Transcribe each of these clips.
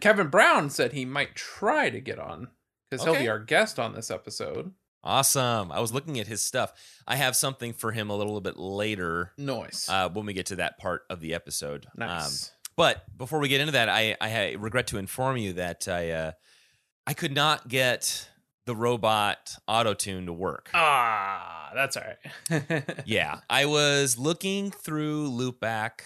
Kevin Brown said he might try to get on because he'll be our guest on this episode. Awesome. I was looking at his stuff. I have something for him a little bit later Noise. uh, when we get to that part of the episode. Um, nice. but before we get into that, I, I regret to inform you that I uh, I could not get the robot auto tune to work. ah, that's all right. yeah, I was looking through Loopback.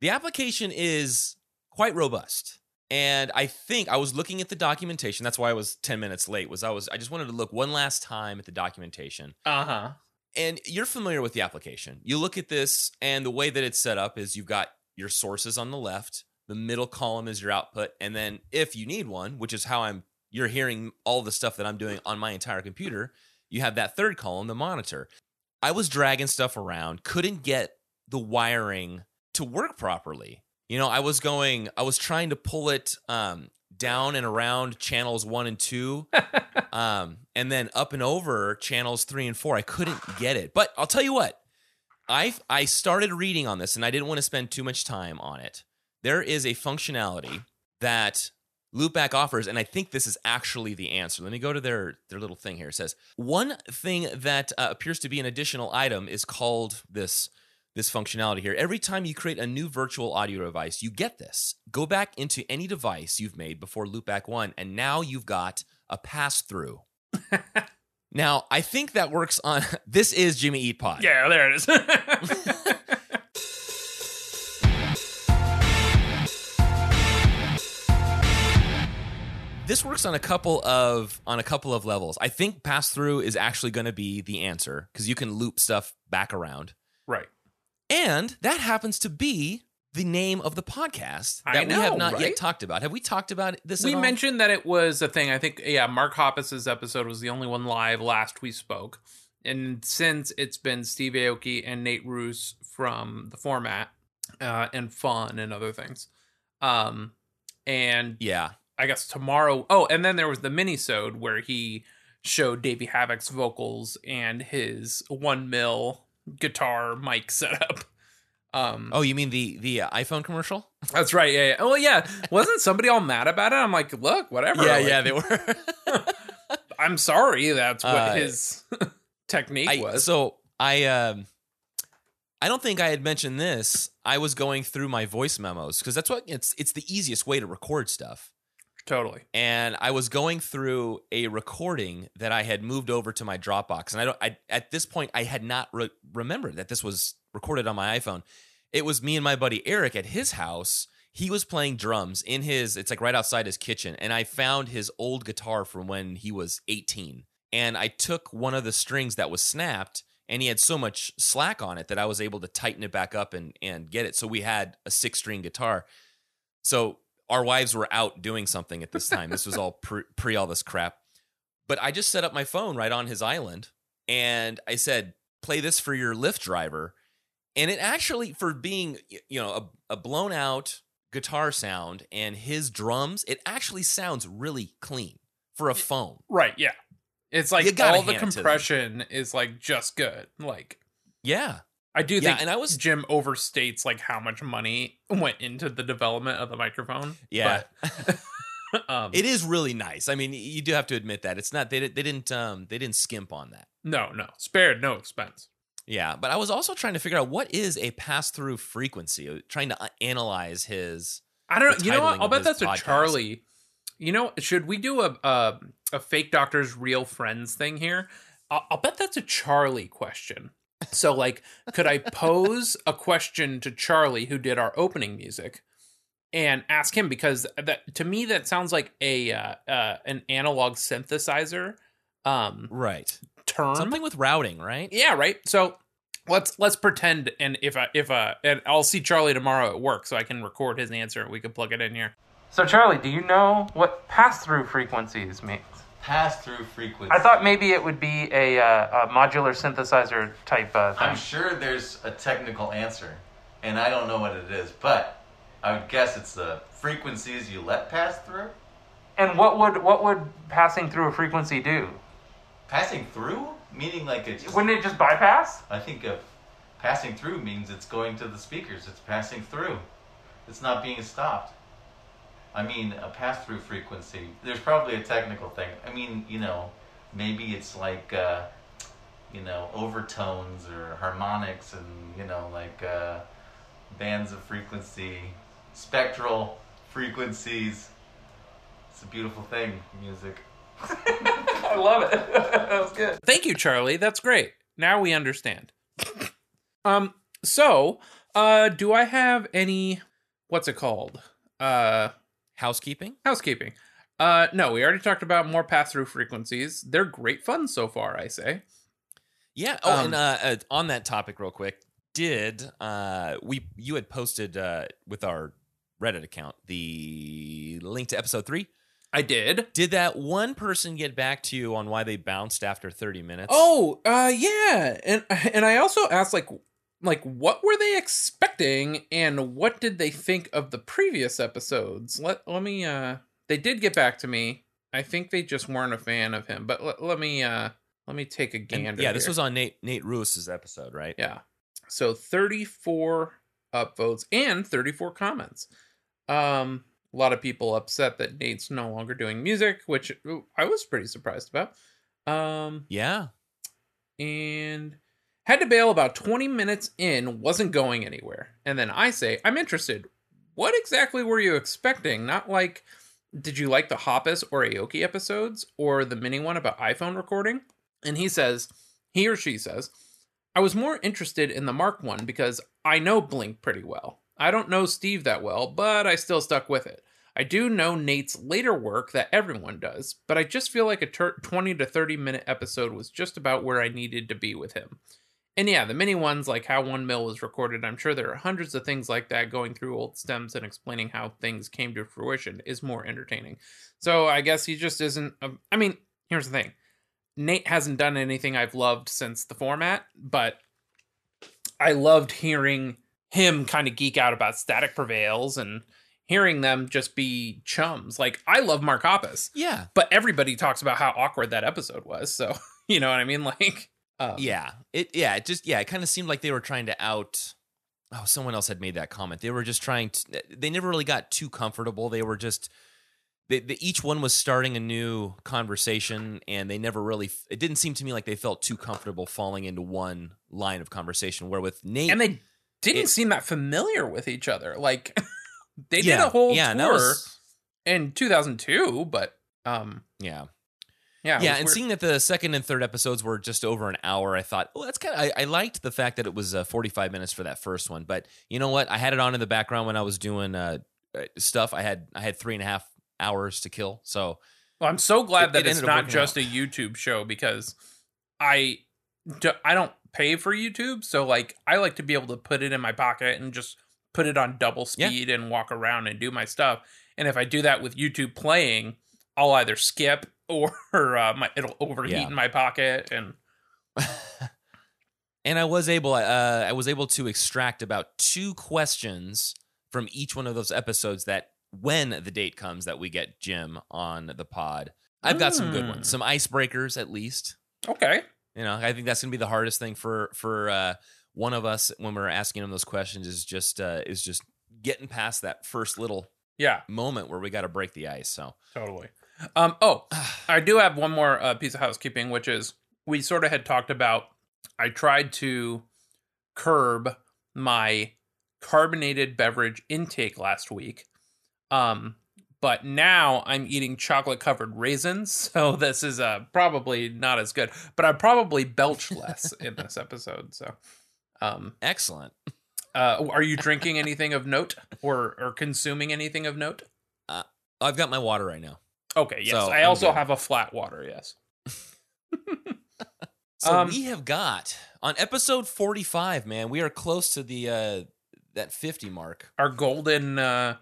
The application is quite robust. And I think I was looking at the documentation. That's why I was 10 minutes late. Was I was I just wanted to look one last time at the documentation. Uh huh. And you're familiar with the application. You look at this and the way that it's set up is you've got your sources on the left, the middle column is your output, and then if you need one, which is how I'm you're hearing all the stuff that I'm doing on my entire computer, you have that third column, the monitor. I was dragging stuff around, couldn't get the wiring to work properly. You know, I was going, I was trying to pull it um, down and around channels one and two, um, and then up and over channels three and four. I couldn't get it. But I'll tell you what, I I started reading on this, and I didn't want to spend too much time on it. There is a functionality that Loopback offers, and I think this is actually the answer. Let me go to their their little thing here. It says one thing that uh, appears to be an additional item is called this this functionality here. Every time you create a new virtual audio device, you get this. Go back into any device you've made before Loopback One, and now you've got a pass through. now, I think that works on. This is Jimmy Eat Pod. Yeah, there it is. this works on a couple of on a couple of levels. I think pass through is actually going to be the answer because you can loop stuff back around. And that happens to be the name of the podcast that we have not right? yet talked about. Have we talked about this? We at all? mentioned that it was a thing. I think, yeah, Mark Hoppus's episode was the only one live last we spoke. And since it's been Steve Aoki and Nate Ruess from the format uh, and fun and other things. Um, and Yeah, I guess tomorrow. Oh, and then there was the mini-sode where he showed Davey Havok's vocals and his one mil guitar mic setup. Um, Oh, you mean the the uh, iPhone commercial? that's right. Yeah, yeah. Oh, yeah. Wasn't somebody all mad about it? I'm like, look, whatever. Yeah, like, yeah, they were. I'm sorry. That's what Uh, his technique I, was. so I um I don't think I had mentioned this. I was going through my voice memos because that's what it's it's the easiest way to record stuff. Totally. And I was going through a recording that I had moved over to my Dropbox, and I don't. I at this point I had not re- remembered that this was recorded on my iPhone. It was me and my buddy Eric at his house. He was playing drums in his. It's like right outside his kitchen, and I found his old guitar from when he was eighteen. And I took one of the strings that was snapped, and he had so much slack on it that I was able to tighten it back up and and get it. So we had a six string guitar. So our wives were out doing something at this time. this was all pre, pre all this crap. But I just set up my phone right on his island and I said, play this for your Lyft driver. And it actually, for being, you know, a, a blown out guitar sound and his drums, it actually sounds really clean for a phone. Right. Yeah. It's like all the hand it to them. compression is like just good. Like Yeah. I do Yeah. think And I was, Jim overstates like how much money went into the development of the microphone. yeah. But, um, It is really nice. I mean, you do have to admit that it's not. They didn't. They didn't. Um. They didn't skimp on that. no, no, spared no expense. Yeah, but I was also trying to figure out what is a pass through frequency. uh, Trying to uh, analyze his. I don't know. You know what? I'll bet that's a. Charlie. You know, should we do a a, a fake doctor's real friends thing here? I'll, I'll bet that's a Charlie question. So, like, could I pose a question to Charlie, who did our opening music, and ask him because that to me that sounds like a uh, uh, an analog synthesizer um, Right. term. Something with routing, right? Yeah, right. So let's let's pretend and if I if I and I'll see Charlie tomorrow at work so I can record his answer and we can plug it in here. So Charlie, do you know what pass-through frequencies means? Pass through frequency. I thought maybe it would be a, uh, a modular synthesizer type uh, thing. I'm sure there's a technical answer, and I don't know what it is, but I would guess it's the frequencies you let pass through. and what would what would passing through a frequency do? Passing through, meaning like it's. Wouldn't it just bypass? I think of passing through means it's going to the speakers. It's passing through. It's not being stopped. I mean, a pass through frequency. There's probably a technical thing. I mean, you know, maybe it's like, uh, you know, overtones or harmonics and, you know, like uh, bands of frequency, spectral frequencies. It's a beautiful thing, music. I love it. that was good. Thank you, Charlie. That's great. Now we understand. um. So, uh, do I have any? What's it called? Uh, Housekeeping. housekeeping. Uh, no, we already talked about more pass through frequencies. They're great fun so far. I say. Yeah. Oh, Um, and uh, uh, on that topic, real quick, did uh, we you had posted uh, with our Reddit account the link to episode three? I did. Did that one person get back to you on why they bounced after thirty minutes? Oh, uh, yeah, and and I also asked like, like what were they expecting, and what did they think of the previous episodes? Let let me. Uh, they did get back to me. I think they just weren't a fan of him, but let, let me. Uh, let me take a And, gander. yeah, this here. was on Nate Nate Ruess's episode, right? Yeah. So 34 upvotes and 34 comments. Um a lot of people upset that Nate's no longer doing music, which I was pretty surprised about. Um Yeah. and had to bail about 20 minutes in, wasn't going anywhere. And then I say, I'm interested. What exactly were you expecting? Not like did you like the Hoppus or Aoki episodes or the mini one about iPhone recording? And he says, he or she says, I was more interested in the Mark one because I know Blink pretty well. I don't know Steve that well, but I still stuck with it. I do know Nate's later work that everyone does, but I just feel like a ter- 20 to 30 minute episode was just about where I needed to be with him. And yeah, the mini ones, like how One Mill was recorded, I'm sure there are hundreds of things like that going through old stems and explaining how things came to fruition is more entertaining. So I guess he just isn't. A, I mean, here's the thing Nate hasn't done anything I've loved since the format, but I loved hearing him kind of geek out about Static Prevails and hearing them just be chums. Like, I love Mark Hoppus, Yeah. but everybody talks about how awkward that episode was. So, you know what I mean? Like, um, Yeah. It yeah, it just yeah, it kind of seemed like they were trying to out Oh, someone else had made that comment. They were just trying to they never really got too comfortable. They were just they, they, each one was starting a new conversation and they never really it didn't seem to me like they felt too comfortable falling into one line of conversation where with Nate and they didn't It- seem that familiar with each other. Like, they did a whole yeah, tour was- in 2002, but um, yeah. Yeah, yeah, and weird. seeing that the second and third episodes were just over an hour, I thought, well, that's kind of. I, I liked the fact that it was uh, forty five minutes for that first one, but you know what? I had it on in the background when I was doing uh, uh, stuff. I had I had three and a half hours to kill, so Well, I'm so glad It- that it it's not just a YouTube show because I do, I don't pay for YouTube, so like I like to be able to put it in my pocket and just put it on double Yeah. speed and walk around and do my stuff. And if I do that with YouTube playing, I'll either skip or uh, my, it'll overheat Yeah. in my pocket. And and I was able uh, I was able to extract about two questions from each one of those episodes that when the date comes that we get Jim on the pod. I've got some good Mm. ones, some icebreakers at least. okay, You know, I think that's gonna be the hardest thing for for uh, one of us when we're asking him those questions is just uh, is just getting past that first little yeah, moment where we got to break the ice. So totally. Um, oh, I do have one more uh, piece of housekeeping, which is we sort of had talked about. I tried to curb my carbonated beverage intake last week, um, but now I'm eating chocolate covered raisins, so this is uh, probably not as good. But I probably belch less in this episode. So, um, excellent. uh, are you drinking anything of note or or consuming anything of note? I've got my water right now. Okay, yes. So, I also have a flat water. Yes. So Um, we have got on episode 45, man, we are close to the uh that 50 mark. our golden uh,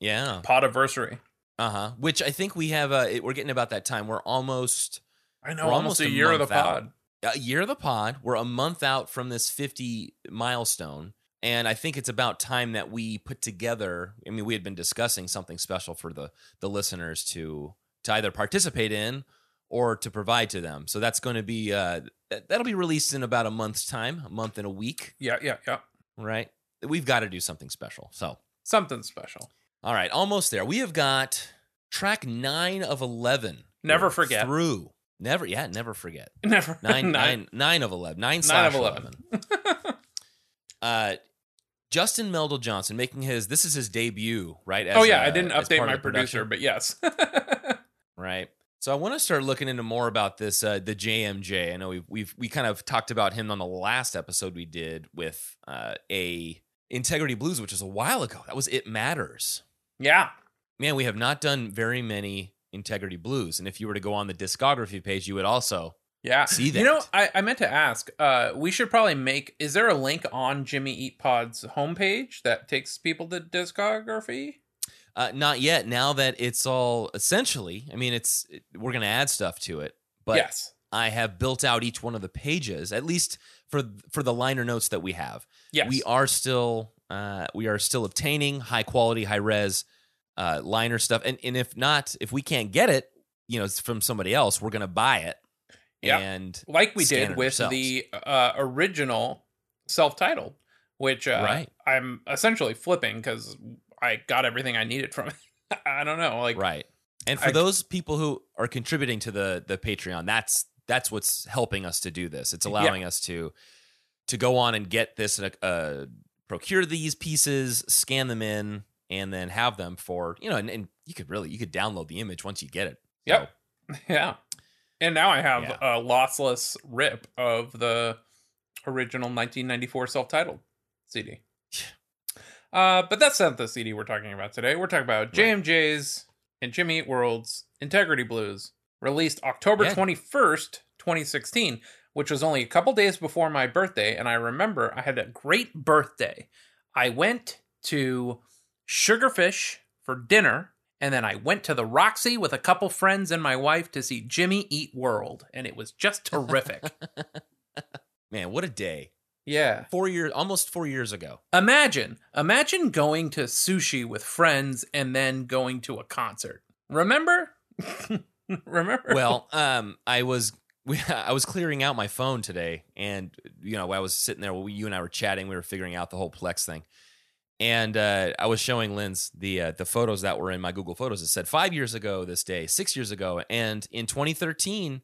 Yeah. podiversary. Uh-huh. Which I think we have uh we're getting about that time. We're almost I know, almost, almost a year of the out. pod. a year of the pod. We're a month out from this 50 milestone. And I think it's about time that we put together. I mean, we had been discussing something special for the the listeners to to either participate in or to provide to them. So that's going to be uh that- that'll be released in about a month's time, a month and a week, Yeah, yeah, yeah. right? We've got to do something special. So Something special. All right, almost there. We have got track nine of eleven. Never forget. through. Never, yeah, never forget. Never Nine, nine, nine of eleven. Nine, slash of 11. uh, Justin Meldal Johnson making his. This is his debut, right? oh yeah, I I didn't update my producer, but yes. right? So I want to start looking into more about this uh, the JMJ. I know we've we've we kind of talked about him on the last episode we did with uh, a Integrity Blues, which was a while ago. That was It Matters. yeah. Man, we have not done very many Integrity Blues, and if you were to go on the discography page, you would also Yeah. See that. You know. I, I meant to ask, uh, we should probably make is there a link on Jimmy Eat Pod's homepage that takes people to discography? uh, not yet. Now that it's all essentially, I mean, it's it- we're going to add stuff to it, but yes. I have built out each one of the pages, at least for for the liner notes that we have. Yes. we are still uh, we are still obtaining high quality, high res uh, liner stuff, and and if not, if we can't get it, you know, from somebody else, we're gonna buy it. Yeah. and like we did with ourselves. the uh, original self-titled, which uh, Right. I'm essentially flipping because I got everything I needed from it. I don't know, like right. And for I- those people who are contributing to the the Patreon, that's that's what's helping us to do this. It's allowing us to to go on and get this, uh, uh, procure these pieces, scan them in, and then have them for you know. And, and you could really you could download the image once you get it. So, Yep. yeah. And now I have Yeah. a lossless rip of the original 1994 self-titled CD. Uh, but that's not the CD we're talking about today. We're talking about JMJ's and Jimmy Eat World's Integrity Blues, released October Yeah. 21st, 2016, which was only a couple days before my birthday. And I remember I had a great birthday. I went to Sugarfish for dinner, and then I went to the Roxy with a couple friends and my wife to see Jimmy Eat World, and it was just terrific. Man, what a day! yeah. Four years, almost four years ago. Imagine, imagine going to sushi with friends and then going to a concert. Remember? Remember? Well, um, I was I was clearing out my phone today, and you know, I was sitting there. While you and I were chatting. We were figuring out the whole Plex thing, and uh, I was showing Lynn's the uh, the photos that were in my Google Photos. It said five years ago this day, six years ago, and in 2013,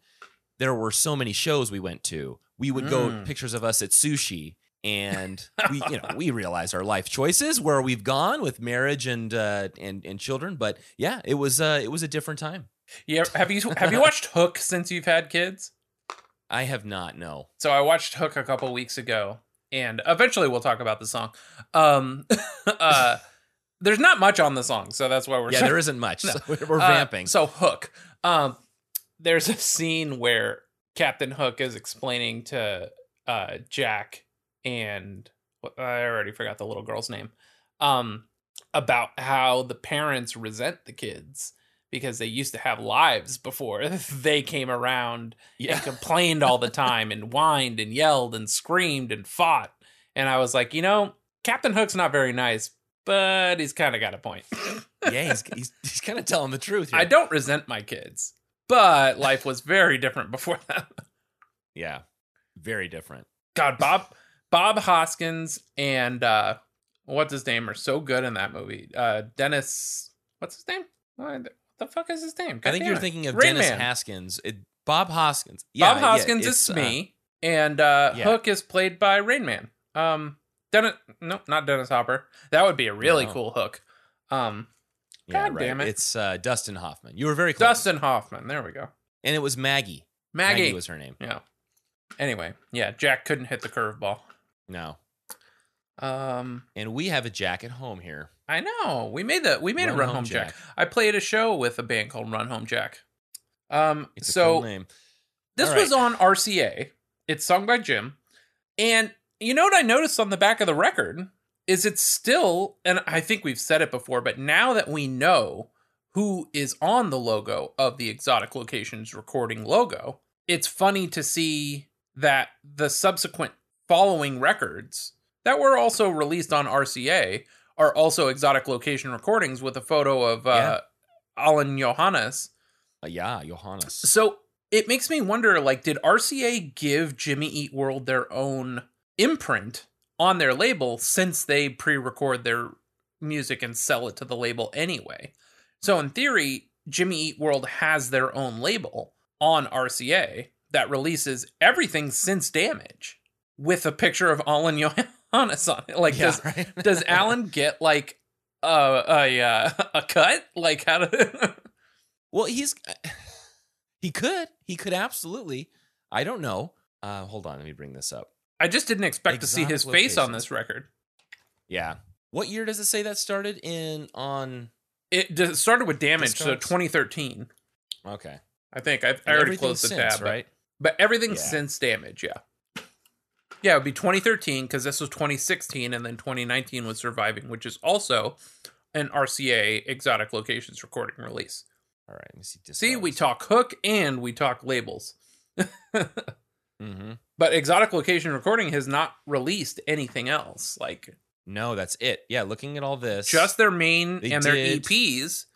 there were so many shows we went to. We would go Mm. pictures of us at sushi. And we, you know, we realize our life choices where we've gone with marriage and uh, and and children. But yeah, it was uh, it was a different time. yeah. Have you have you watched Hook since you've had kids? I have not no. So I watched Hook a couple weeks ago, and eventually we'll talk about the song. Um, uh, there's not much on the song, so that's why we're Yeah, there isn't much. No. So we're, Uh, vamping. so Hook. Um, there's a scene where Captain Hook is explaining to uh, Jack and I already forgot the little girl's name. Um, about how the parents resent the kids because they used to have lives before they came around and complained all the time and whined and yelled and screamed and fought. And I was like, you know, Captain Hook's not very nice, but he's kind of got a point. yeah, he's he's, he's kind of telling the truth. Here. I don't resent my kids, but life was very different before that. Yeah, very different. God, Bob Bob Hoskins and uh what's his name are so good in that movie. Uh Dennis what's his name? The fuck is his name? I think you're it. thinking of Rain Dennis Man. Haskins. It, Bob Hoskins. Yeah, Bob yeah, Hoskins it's, is uh, me, and uh yeah. Hook is played by Rain Man. Um, Dennis, no, not Dennis Hopper. That would be a really No. cool Hook. Um, yeah, God right. damn it. It's uh, Dustin Hoffman. You were very close. Dustin Hoffman. There we go. and it was Maggie. Maggie. was her name. yeah. Anyway, yeah, Jack couldn't hit the curveball. No, Um, and we have a Jack at home here. I know we made the we made Run a Run Home Home Jack. Jack. I played a show with a band called Run Home Jack. Um, It's a so cool name. This All was on RCA. It's sung by Jim. And you know what I noticed on the back of the record is it's still, and I think we've said it before, but now that we know who is on the logo of the Exotic Locations recording logo, it's funny to see that the subsequent following records that were also released on RCA are also Exotic Location recordings with a photo of uh, Alain Johannes Uh, yeah, Johannes. so it makes me wonder like did RCA give Jimmy Eat World their own imprint on their label since they pre-record their music and sell it to the label anyway. So in theory, Jimmy Eat World has their own label on RCA that releases everything since Damage with a picture of Alain Johannes on it. Like, does right? does Alan get like a a uh, a cut? Like, how to? well, he's he could he could absolutely. I don't know. Uh, hold on, let me bring this up. I just didn't expect to see Exotic his face on this record. Yeah, what year does it say that started in on? It d- started with Damage, so 2013. Okay, I think I, I already closed the since, tab, but- right? But everything Yeah. since Damage, yeah. Yeah, it would be 2013 because this was 2016, and then 2019 was Surviving, which is also an RCA Exotic Locations recording release. All right, let me see. See, we talk hook and we talk labels. Mm-hmm. But Exotic Location Recording has not released anything else. Like No, that's it. Yeah, looking at all this, just their main and their EPs.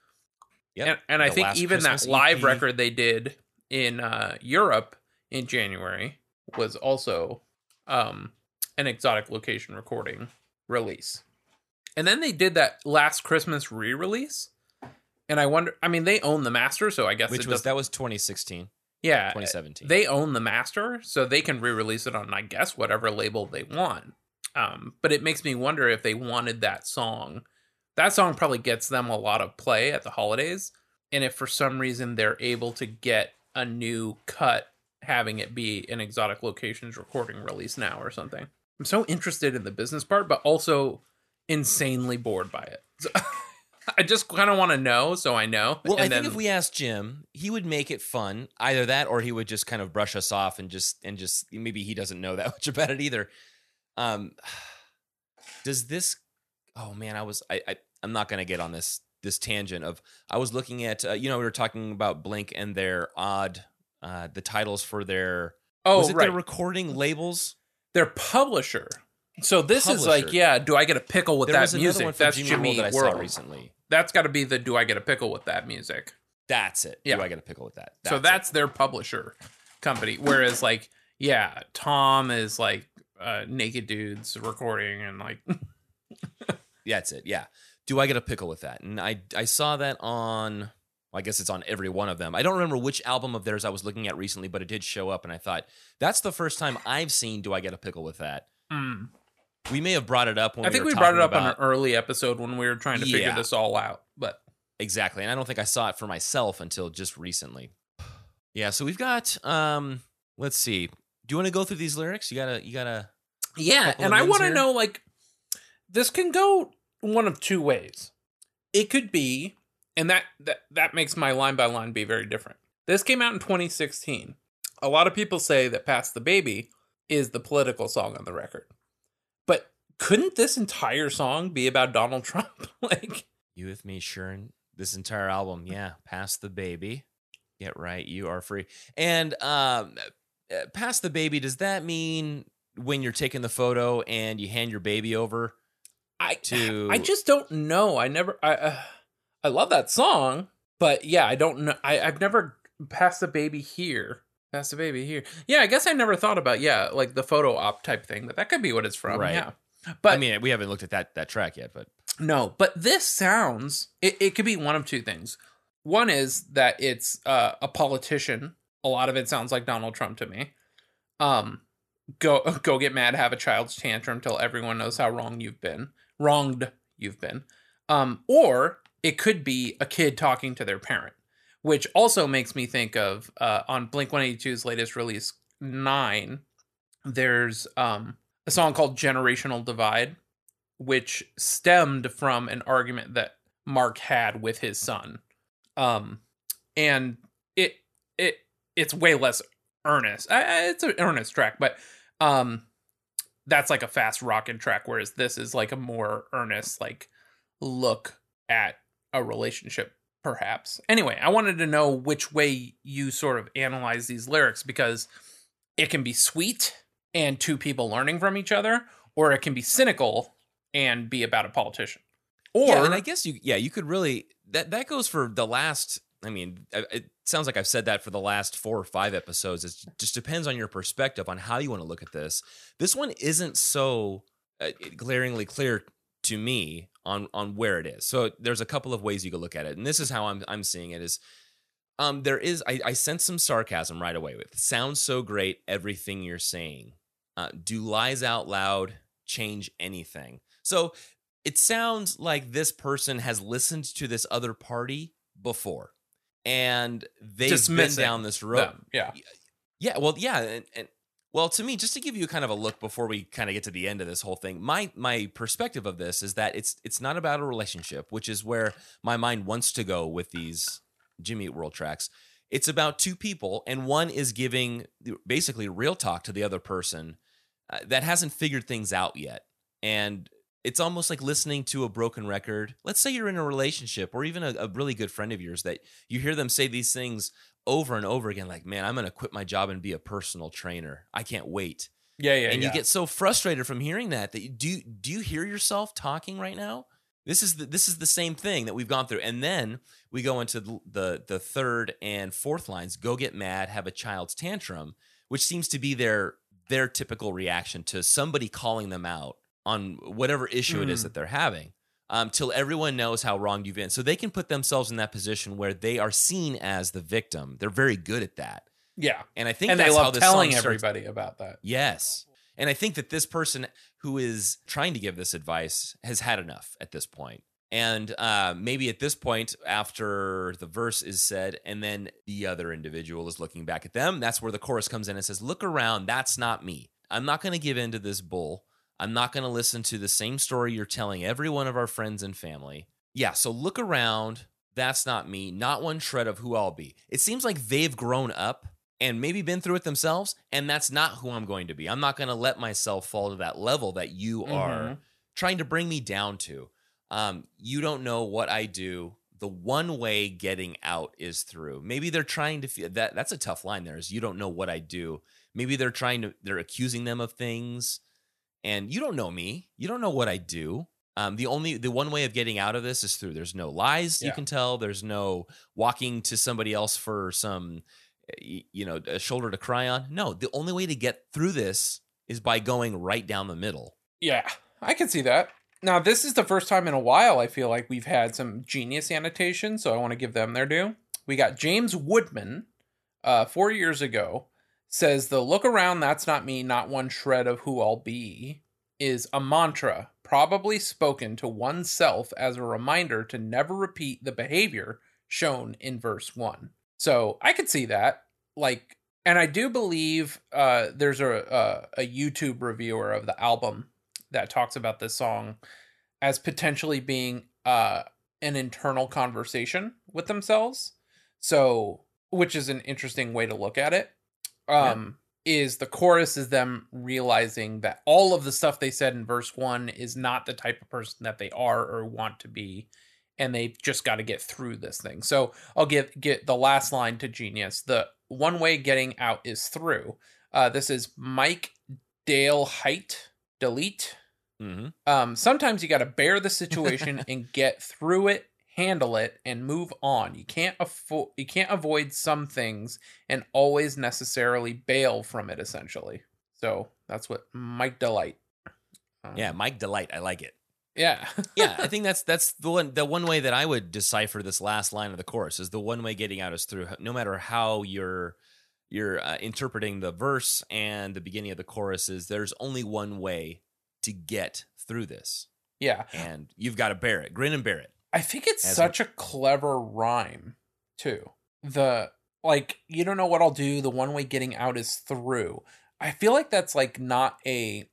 Yep, And, and I think even Christmas that live EP. record they did in uh, Europe in January was also um, an exotic location recording release. And then they did that last Christmas re release. And I wonder, I mean, they own the master, so I guess which was that was 2016, yeah, 2017. they own the master, so they can re release it on, I guess, whatever label they want. Um, but it makes me wonder if they wanted that song. That song probably gets them a lot of play at the holidays. And if for some reason they're able to get a new cut, having it be an exotic locations recording release now or something. I'm so interested in the business part, but also insanely bored by it. So, I just kind of want to know, so I know. Well, I And think then- if we asked Jim, he would make it fun. Either that, or he would just kind of brush us off and just and just maybe he doesn't know that much about it either. Um, does this? Oh man, I was I, I I'm not gonna get on this this tangent of I was looking at uh, you know we were talking about Blink and their odd uh the titles for their oh was it right, their recording labels. their publisher. So this is like, yeah, do I get a pickle with there that music? That's Jimmy, Jimmy World that I World. saw recently. That's got to be the do I get a pickle with that music. That's it. Yeah. Do I get a pickle with that? so it. that's their publisher company. Whereas like, yeah, Tom is like uh, naked dudes recording and like, yeah, That's it. Yeah. Do I get a pickle with that? And I I saw that on well, I guess it's on every one of them. I don't remember which album of theirs I was looking at recently, but it did show up and I thought that's the first time I've seen Do I Get a Pickle with that. mm. We may have brought it up when I think we, we brought it up on an early episode when we were trying to figure this all out. But Exactly. And I don't think I saw it for myself until just recently. Yeah, so we've got um let's see. Do you want to go through these lyrics? You gotta you gotta Yeah, and I want to know like this can go one of two ways. It could be, and that that that makes my line by line be very different. This came out in 2016. A lot of people say that "Pass the Baby" is the political song on the record, but couldn't this entire song be about Donald Trump? like, You with me, Sharon? This entire album, yeah. Pass the baby. Get right, you are free. And um, uh, pass the baby. Does that mean when you're taking the photo and you hand your baby over? I To- I just don't know. I never I uh, I love that song, but yeah, I don't know. I I've never passed the baby here. Pass the baby here. Yeah, I guess I never thought about yeah, like the photo op type thing, but that could be what it's from. Right. Yeah. But I mean, we haven't looked at that that track yet, but no, but this sounds it, it could be one of two things. One is that it's uh, a politician. A lot of it sounds like Donald Trump to me. Um go go get mad, have a child's tantrum till everyone knows how wrong you've been. Wronged you've been. Um or it could be a kid talking to their parent, which also makes me think of uh on Blink 182's latest release 9 there's um a song called Generational Divide which stemmed from an argument that Mark had with his son. Um, and it it it's way less earnest. It's an earnest track, but um, that's like a fast rockin' track, whereas this is like a more earnest like look at a relationship, perhaps. Anyway, I wanted to know which way you sort of analyze these lyrics because it can be sweet and two people learning from each other, or it can be cynical and be about a politician. Or yeah, and I guess you yeah you could really that that goes for the last. I mean, it sounds like I've said that for the last four or five episodes. It just depends on your perspective on how you want to look at this. This one isn't so uh, glaringly clear to me on on where it is. So there's a couple of ways you could look at it, and this is how I'm I'm seeing it is. Um, there is I, I sense some sarcasm right away with sounds so great everything you're saying. Uh, do lies out loud change anything? So it sounds like this person has listened to this other party before, and they've been down this road. Them, Yeah. Yeah, well, yeah, and, and well, to me, just to give you kind of a look before we kind of get to the end of this whole thing, my my perspective of this is that it's it's not about a relationship, which is where my mind wants to go with these Jimmy Eat World tracks. It's about two people, and one is giving basically real talk to the other person uh, that hasn't figured things out yet, and it's almost like listening to a broken record. Let's say you're in a relationship, or even a, a really good friend of yours that you hear them say these things over and over again like man i'm going to quit my job and be a personal trainer. I can't wait. Yeah, yeah, and yeah. you get so frustrated from hearing that that you, do do you hear yourself talking right now? This is the, this is the same thing that we've gone through. And then we go into the, the the third and fourth lines go get mad have a child's tantrum which seems to be their their typical reaction to somebody calling them out on whatever issue it is Mm. that they're having um, till everyone knows how wrong you've been. So they can put themselves in that position where they are seen as the victim. They're very good at that. yeah. And I think And they that's how love this telling song starts- everybody about that. Yes. And I think that this person who is trying to give this advice has had enough at this point. And uh, maybe at this point, after the verse is said, and then the other individual is looking back at them, that's where the chorus comes in and says, Look around, that's not me. I'm not going to give in to this bull. I'm not going to listen to the same story you're telling every one of our friends and family. Yeah, so look around. That's not me. Not one shred of who I'll be. It seems like they've grown up and maybe been through it themselves, and that's not who I'm going to be. I'm not going to let myself fall to that level that you are Mhm. trying to bring me down to. Um, you don't know what I do. The one way getting out is through. Maybe they're trying to feel that. That's a tough line. There is you don't know what I do. Maybe they're trying to. They're accusing them of things, and you don't know me. You don't know what I do. Um, the only the one way of getting out of this is through. There's no lies you can tell. There's no walking to somebody else for some, you know, a shoulder to cry on. No, the only way to get through this is by going right down the middle. Yeah, I can see that. Now, this is the first time in a while I feel like we've had some genius annotations so I want to give them their due. We got James Woodman, uh, four years ago, says the look around, that's not me, not one shred of who I'll be, is a mantra, probably spoken to oneself as a reminder to never repeat the behavior shown in verse one. So I could see that. Like, and I do believe uh, there's a, a a YouTube reviewer of the album that talks about this song as potentially being uh, an internal conversation with themselves. So, which is an interesting way to look at it. Um, Is the chorus is them realizing that all of the stuff they said in verse one is not the type of person that they are or want to be, and they've just got to get through this thing. So I'll get get the last line to genius. The one way getting out is through. Uh, this is Mike Dale Height. Delete. Mm-hmm. Um, sometimes you got to bear the situation and get through it, handle it, and move on. You can't affo- you can't avoid some things and always necessarily bail from it. Essentially, so that's what Mike Delight. Um, Yeah, Mike Delight. I like it. yeah, yeah, I think that's that's the one the one way that I would decipher this last line of the chorus is the one way getting out is through no matter how you're you're uh, interpreting the verse and the beginning of the chorus is there's only one way to get through this yeah. and you've got to bear it grin and bear it I think it's As such a clever rhyme too. The like you don't know what I'll do. The one way getting out is through. I feel like that's like not a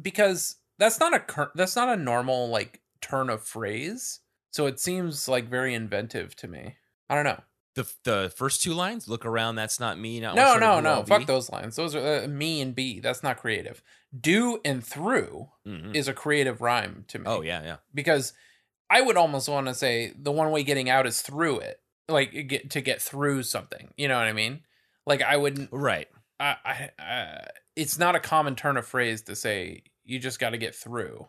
because that's not a cur- that's not a normal like turn of phrase. So it seems like very inventive to me. I don't know. the the first two lines look around that's not me not No, no, no. Fuck those lines. Those are uh, me and B. That's not creative. Do and through Mhm. is a creative rhyme to me. oh yeah yeah because I would almost want to say the one way getting out is through it, like get to get through something. You know what I mean? Like I wouldn't. right I, I, uh, it's not a common turn of phrase to say you just got to get through.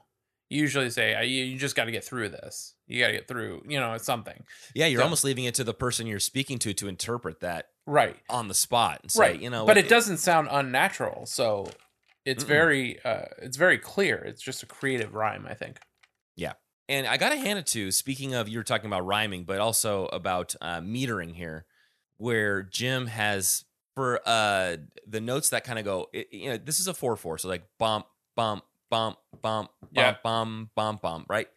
You usually say "Uh, you, you just got to get through this. You got to get through. You know, it's something. yeah you're So- almost leaving it to the person you're speaking to to interpret that Right. on the spot and say right. you know but what- it doesn't sound unnatural. So it's Mm-mm. very, uh, it's very clear. It's just a creative rhyme. I think. And I gotta hand it to. Speaking of, you were talking about rhyming, but also about uh, metering here, where Jim has for uh the notes that kind of go. It, you know, this is a four four, so like bump, bump, bump, bump, Yeah. bump, bump, bump, bump, right?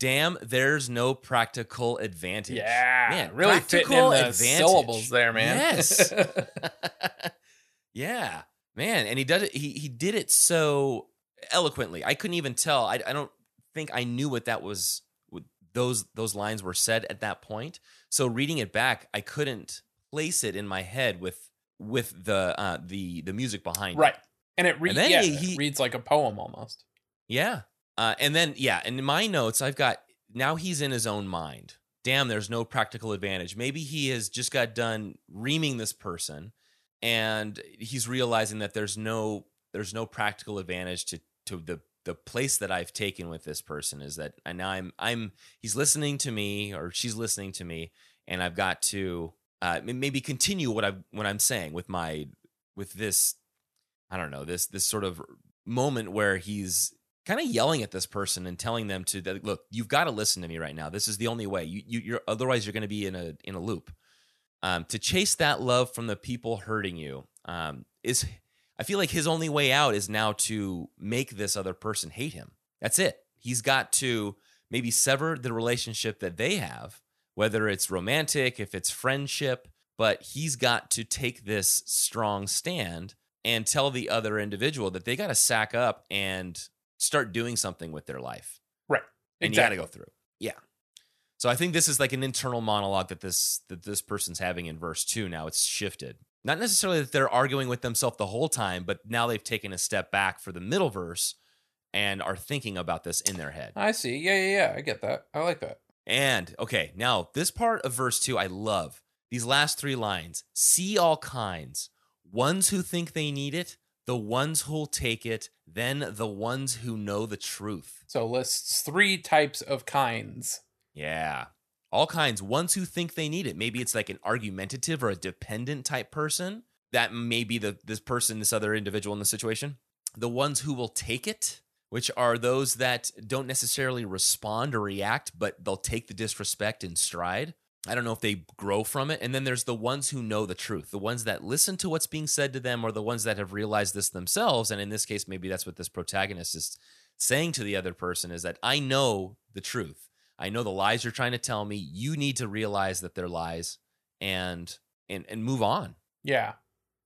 Damn, there's no practical advantage. Yeah, Man, really fitting in practical the advantage. syllables there, man. Yes. yeah, man, and he did it. He he did it so eloquently. I couldn't even tell. I I don't think I knew what that was. What those those lines were said at that point. So reading it back, I couldn't place it in my head with with the uh the the music behind it. right, and it reads. Yeah, he- it he- reads like a poem almost. Yeah. Uh, and then, yeah, and in my notes, I've got now he's in his own mind. Damn, there's no practical advantage. Maybe he has just got done reaming this person and he's realizing that there's no there's no practical advantage to to the the place that I've taken with this person is that and now I'm I'm he's listening to me or she's listening to me and I've got to uh maybe continue what I what I'm saying with my with this I don't know this this sort of moment where he's kind of yelling at this person and telling them to look you've got to listen to me right now. This is the only way. You, you you're otherwise you're going to be in a in a loop. Um, to chase that love from the people hurting you um, is i feel like his only way out is now to make this other person hate him that's it he's got to maybe sever the relationship that they have whether it's romantic if it's friendship but he's got to take this strong stand and tell the other individual that they got to sack up and start doing something with their life. Right. And Exactly. you got to go through. Yeah. So I think this is like an internal monologue that this that this person's having in verse 2 now it's shifted. Not necessarily that they're arguing with themselves the whole time, but now they've taken a step back for the middle verse and are thinking about this in their head. I see. Yeah, yeah, yeah. I get that. I like that. And okay, now this part of verse 2 I love. These last 3 lines. See all kinds. Ones who think they need it, the ones who'll take it, then the ones who know the truth. So lists three types of kinds. Yeah. All kinds. Ones who think they need it. Maybe it's like an argumentative or a dependent type person. That may be the this person, this other individual in the situation. The ones who will take it, which are those that don't necessarily respond or react, but they'll take the disrespect in stride. I don't know if they grow from it. And then there's the ones who know the truth, the ones that listen to what's being said to them, or the ones that have realized this themselves. And in this case, maybe that's what this protagonist is saying to the other person is that I know the truth. I know the lies you're trying to tell me. You need to realize that they're lies and and and move on Yeah.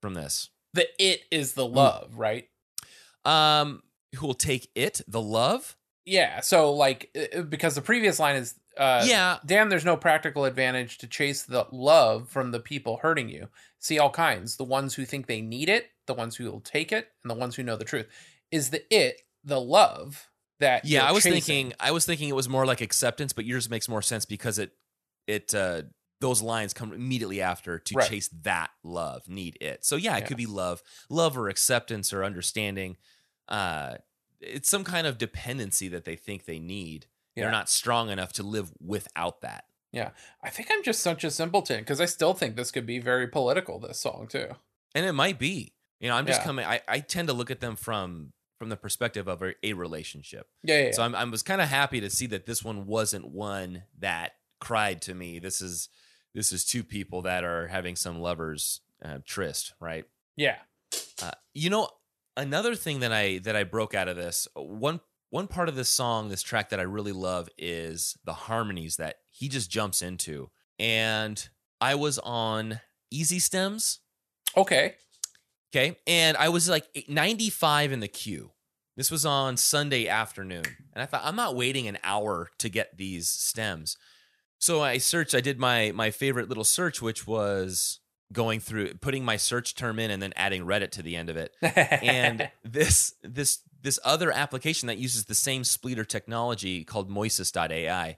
from this. The it is the love, right? Um who will take it, the love? Yeah. So like uh, because the previous line is uh yeah. damn there's no practical advantage to chase the love from the people hurting you. See all kinds. The ones who think they need it, the ones who will take it, and the ones who know the truth. Is the it the love that Yeah, I was chasing? thinking I was thinking it was more like acceptance, but yours makes more sense because it it uh those lines come immediately after to Right. chase that love, need it. So yeah, it Yeah. could be love, love or acceptance or understanding. Uh it's some kind of dependency that they think they need. Yeah. They're not strong enough to live without that. Yeah i think I'm just such a simpleton because I still think this could be very political. This song too. And it might be. You know, I'm just Yeah. coming I, I tend to look at them from from the perspective of a, a relationship. Yeah, yeah. yeah. So I'm, I was kind of happy to see that this one wasn't one that cried to me. This is this is two people that are having some lovers uh, tryst, right? yeah. Uh, you know, another thing that I that I broke out of this one one part of this song, this track that I really love is the harmonies that he just jumps into, and I was on easy stems. Okay. Okay. And I was like 95 in the queue. This was on Sunday afternoon. And I thought, I'm not waiting an hour to get these stems. So I searched, I did my my favorite little search, which was going through putting my search term in and then adding Reddit to the end of it. And this this this other application that uses the same splitter technology called Moises.ai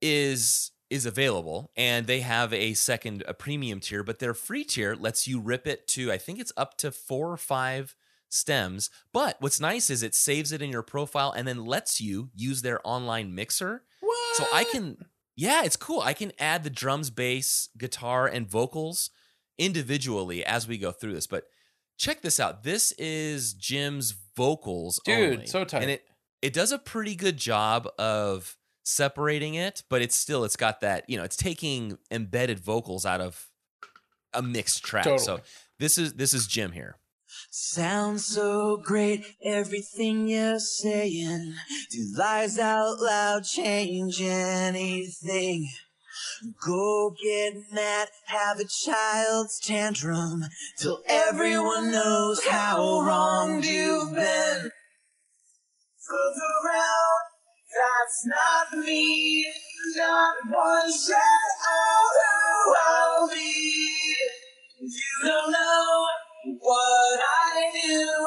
is is available and they have a second a premium tier but their free tier lets you rip it to i think it's up to four or five stems but what's nice is it saves it in your profile and then lets you use their online mixer what? so i can yeah it's cool i can add the drums bass guitar and vocals individually as we go through this but check this out this is jim's vocals Dude, only. so tight. and it it does a pretty good job of separating it, but it's still it's got that, you know, it's taking embedded vocals out of a mixed track. So this is this is Jim here. Sounds so great, everything you're saying. Do lies out loud change anything? Go get mad, have a child's tantrum, till everyone knows how wronged you've been. Further around, that's not me. Not one shred of who I'll be. You don't know what I do.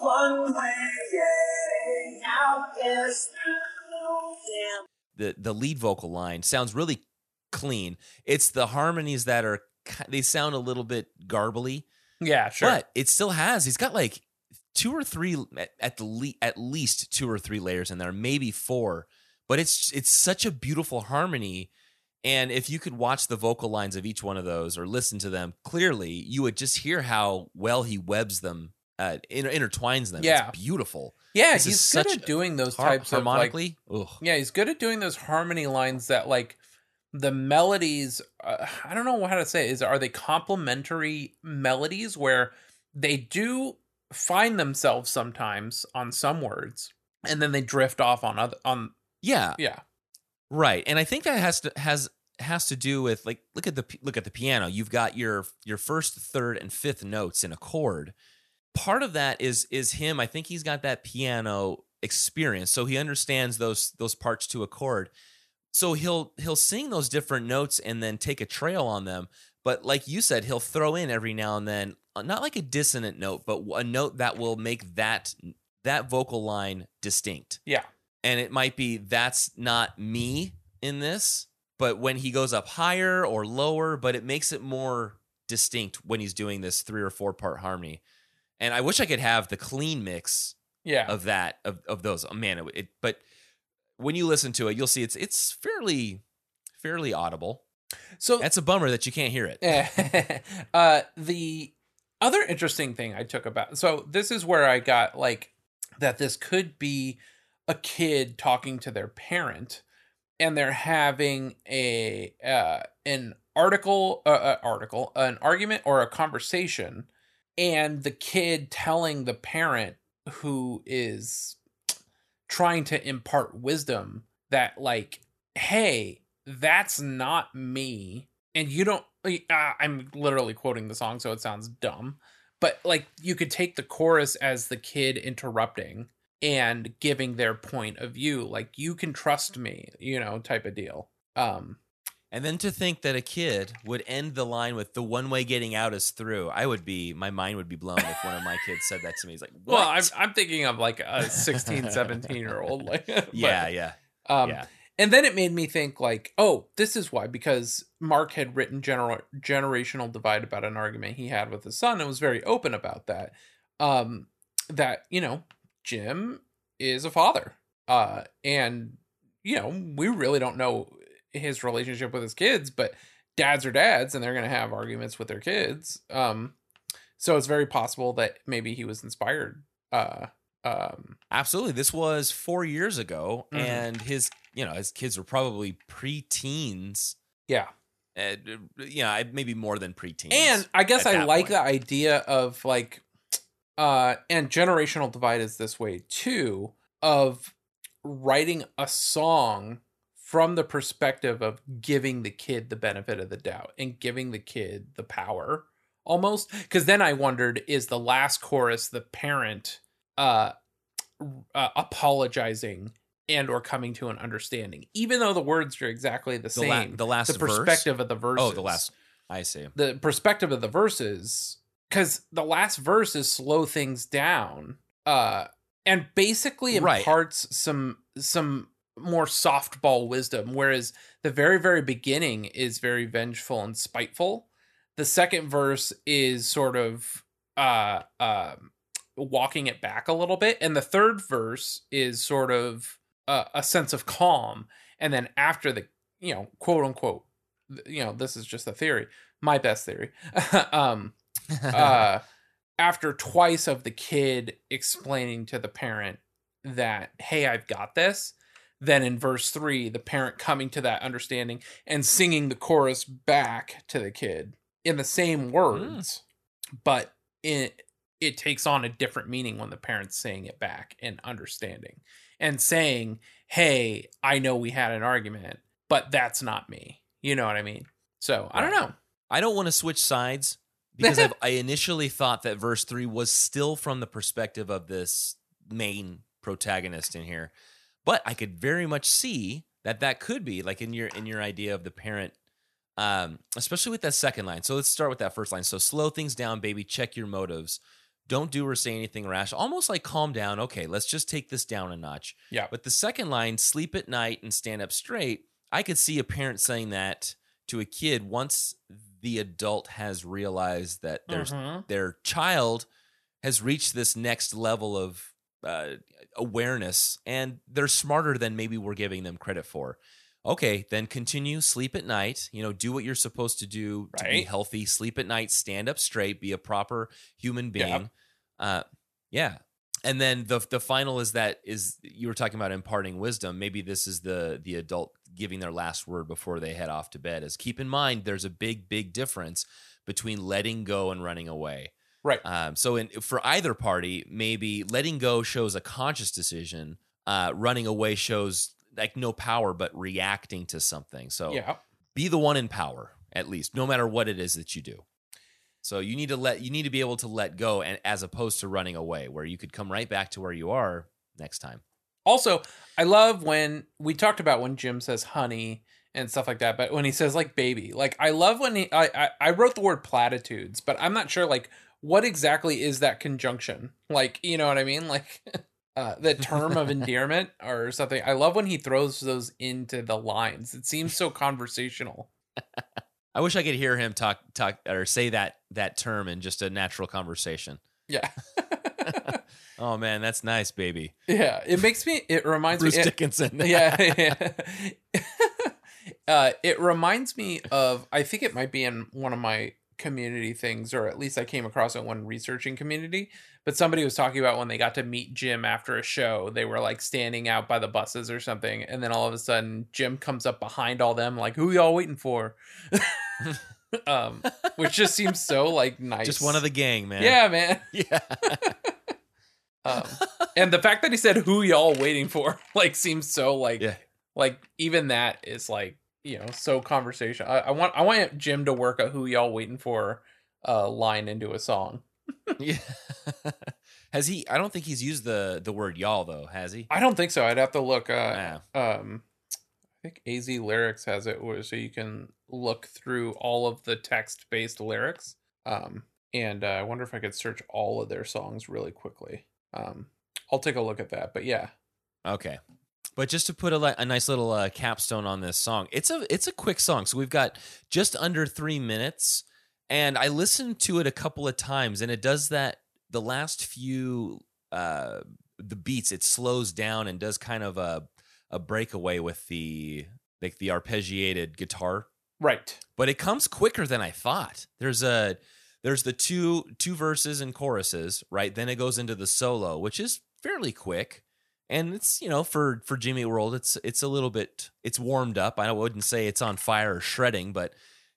One way getting out is through. Damn. The the lead vocal line sounds really clean. It's the harmonies that are they sound a little bit garbly, Yeah, sure. but it still has. He's got like two or three at, at the le- at least two or three layers in there, maybe four. But it's it's such a beautiful harmony. And if you could watch the vocal lines of each one of those or listen to them clearly, you would just hear how well he webs them, uh, inter- intertwines them. Yeah. it's beautiful. yeah, this he's good such at doing those Har- types of like harmonically. Yeah, he's good at doing those harmony lines that like the melodies uh, I don't know how to say it, is are they complementary melodies where they do find themselves sometimes on some words and then they drift off on other on yeah, yeah. Right, and I think that has to has has to do with like look at the look at the piano. You've got your your first, third, and fifth notes in a chord. Part of that is is him. I think he's got that piano experience, so he understands those those parts to a chord. So he'll he'll sing those different notes and then take a trail on them. But like you said, he'll throw in every now and then, uh, not like a dissonant note, but a note that will make that that vocal line distinct Yeah. And it might be that's not me in this but when he goes up higher or lower but it makes it more distinct when he's doing this three or four part harmony. And i wish i could have the clean mix Yeah. of that of, of those. Oh, man it, it but when you listen to it you'll see it's it's fairly fairly audible. So that's a bummer that you can't hear it. Uh the other interesting thing I took about so this is where I got like that this could be a kid talking to their parent and they're having a uh an article uh, uh, article an argument or a conversation and the kid telling the parent who is trying to impart wisdom that like hey that's not me and you don't uh, i'm literally quoting the song so it sounds dumb but like you could take the chorus as the kid interrupting and giving their point of view like you can trust me you know type of deal. Um and then to think that a kid would end the line with the one way getting out is through i would be my mind would be blown if one of my kids said that to me. He's like what? well I'm, I'm thinking of like a 16 17 year old like but, yeah yeah. um yeah. and then it made me think like oh this is why because mark had written general generational divide about an argument he had with his son and was very open about that. Um that you know jim is a father uh and you know we really don't know his relationship with his kids but dads are dads and they're gonna have arguments with their kids um so it's very possible that maybe he was inspired uh um Absolutely. This was four years ago, Mhm. and his, you know, his kids were probably preteens. yeah Uh, yeah, maybe more than preteens. And I guess I that like point. the idea of like uh and generational divide is this way too of writing a song from the perspective of giving the kid the benefit of the doubt and giving the kid the power almost because then i wondered is the last chorus the parent uh, uh apologizing and or coming to an understanding even though the words are exactly the, the, same la- the last the verse? perspective of the verses Oh, the last. I see. the perspective of the verses because the last verse is slow things down uh and basically Right. imparts some some more softball wisdom whereas the very very beginning is very vengeful and spiteful the second verse is sort of uh um walking it back a little bit and the third verse is sort of uh, a sense of calm and then after the you know quote unquote you know this is just a theory my best theory um uh after twice of the kid explaining to the parent that hey i've got this then in verse three, the parent coming to that understanding and singing the chorus back to the kid in the same words, but it it takes on a different meaning when the parent's saying it back and understanding and saying, "Hey, I know we had an argument, but that's not me." You know what I mean? So I don't know. I don't want to switch sides because I've, I initially thought that verse three was still from the perspective of this main protagonist in here, but I could very much see that that could be like in your in your idea of the parent, um, especially with that second line. So let's start with that first line. So slow things down, baby. Check your motives. Don't do or say anything rash. Almost like calm down. Okay, let's just take this down a notch. Yeah. But the second line, sleep at night and stand up straight, I could see a parent saying that to a kid once the adult has realized that there's Mhm. their child has reached this next level of uh, awareness and they're smarter than maybe we're giving them credit for. Okay, then continue, sleep at night, you know, do what you're supposed to do to be healthy, sleep at night, stand up straight, be a proper human being. Uh yeah. And then the the final is that is you were talking about imparting wisdom. Maybe this is the the adult giving their last word before they head off to bed. Is keep in mind there's a big big difference between letting go and running away. Right. Um, so in for either party, maybe letting go shows a conscious decision. Uh, running away shows like no power, but reacting to something. So yeah. be the one in power at least, no matter what it is that you do. So you need to let you need to be able to let go, and as opposed to running away, where you could come right back to where you are next time. Also, I love when we talked about when Jim says honey and stuff like that, but when he says like baby, like I love when he I I, I wrote the word platitudes, but I'm not sure like what exactly is that conjunction. Like, you know what I mean? Like uh the term of endearment or something. I love when he throws those into the lines. It seems so conversational. I wish I could hear him talk talk or say that that term in just a natural conversation. Yeah. Oh man, that's nice, baby. yeah, it makes me it reminds Bruce me it- Dickinson. yeah, yeah. uh, it reminds me of I think it might be in one of my community things, or at least I came across it when researching community. But somebody was talking about when they got to meet Jim after a show, they were like standing out by the buses or something, and then all of a sudden Jim comes up behind all them, like, "Who y'all waiting for?" um, which just seems so like nice. Just one of the gang, man. yeah, man. Yeah. Um, and the fact that he said "Who y'all waiting for?" like seems so like Yeah. like even that is like you know so conversation. I, I want I want Jim to work a "Who y'all waiting for" uh, line into a song. yeah. has he I don't think he's used the the word y'all though, has he? I don't think so. I'd have to look. Uh, Yeah. um, I think AZ Lyrics has it where so you can look through all of the text based lyrics. Um, and uh, I wonder if I could search all of their songs really quickly. Um, I'll take a look at that. But yeah, Okay. But just to put a, a nice little uh, capstone on this song, it's a it's a quick song. So we've got just under three minutes, and I listened to it a couple of times, and it does that. The last few uh, the beats, it slows down and does kind of a a breakaway with the like the arpeggiated guitar right. but it comes quicker than I thought. There's a there's the two two verses and choruses, right? Then it goes into the solo, which is fairly quick. And it's, you know, for for Jimmy World, it's it's a little bit it's warmed up. I wouldn't say it's on fire or shredding, but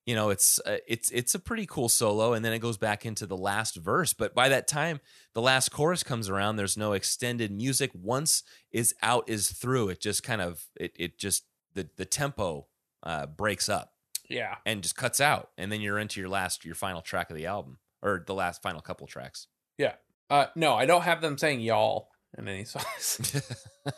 you know, it's uh, it's it's a pretty cool solo and then it goes back into the last verse, but by that time the last chorus comes around, there's no extended music. Once is out is through, it just kind of it it just the the tempo uh breaks up Yeah. and just cuts out and then you're into your last your final track of the album or the last final couple tracks Yeah. Uh, no, I don't have them saying y'all in any songs.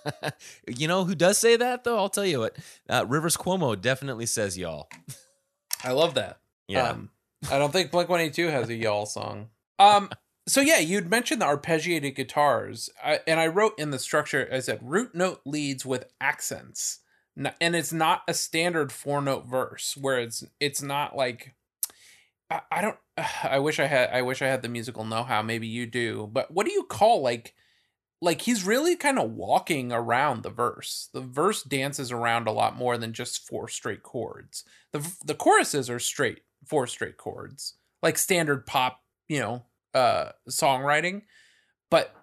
you know who does say that though i'll tell you what uh, rivers cuomo definitely says y'all I love that. yeah Um, I don't think Blink 182 has a y'all song. Um, so yeah, you'd mentioned the arpeggiated guitars, I, and I wrote in the structure. I said root note leads with accents, and it's not a standard four note verse where it's it's not like I, I don't. I wish I had. I wish I had the musical know how. Maybe you do, but what do you call like? Like he's really kind of walking around the verse. The verse dances around a lot more than just four straight chords. The the choruses are straight four straight chords, like standard pop, you know, uh songwriting, but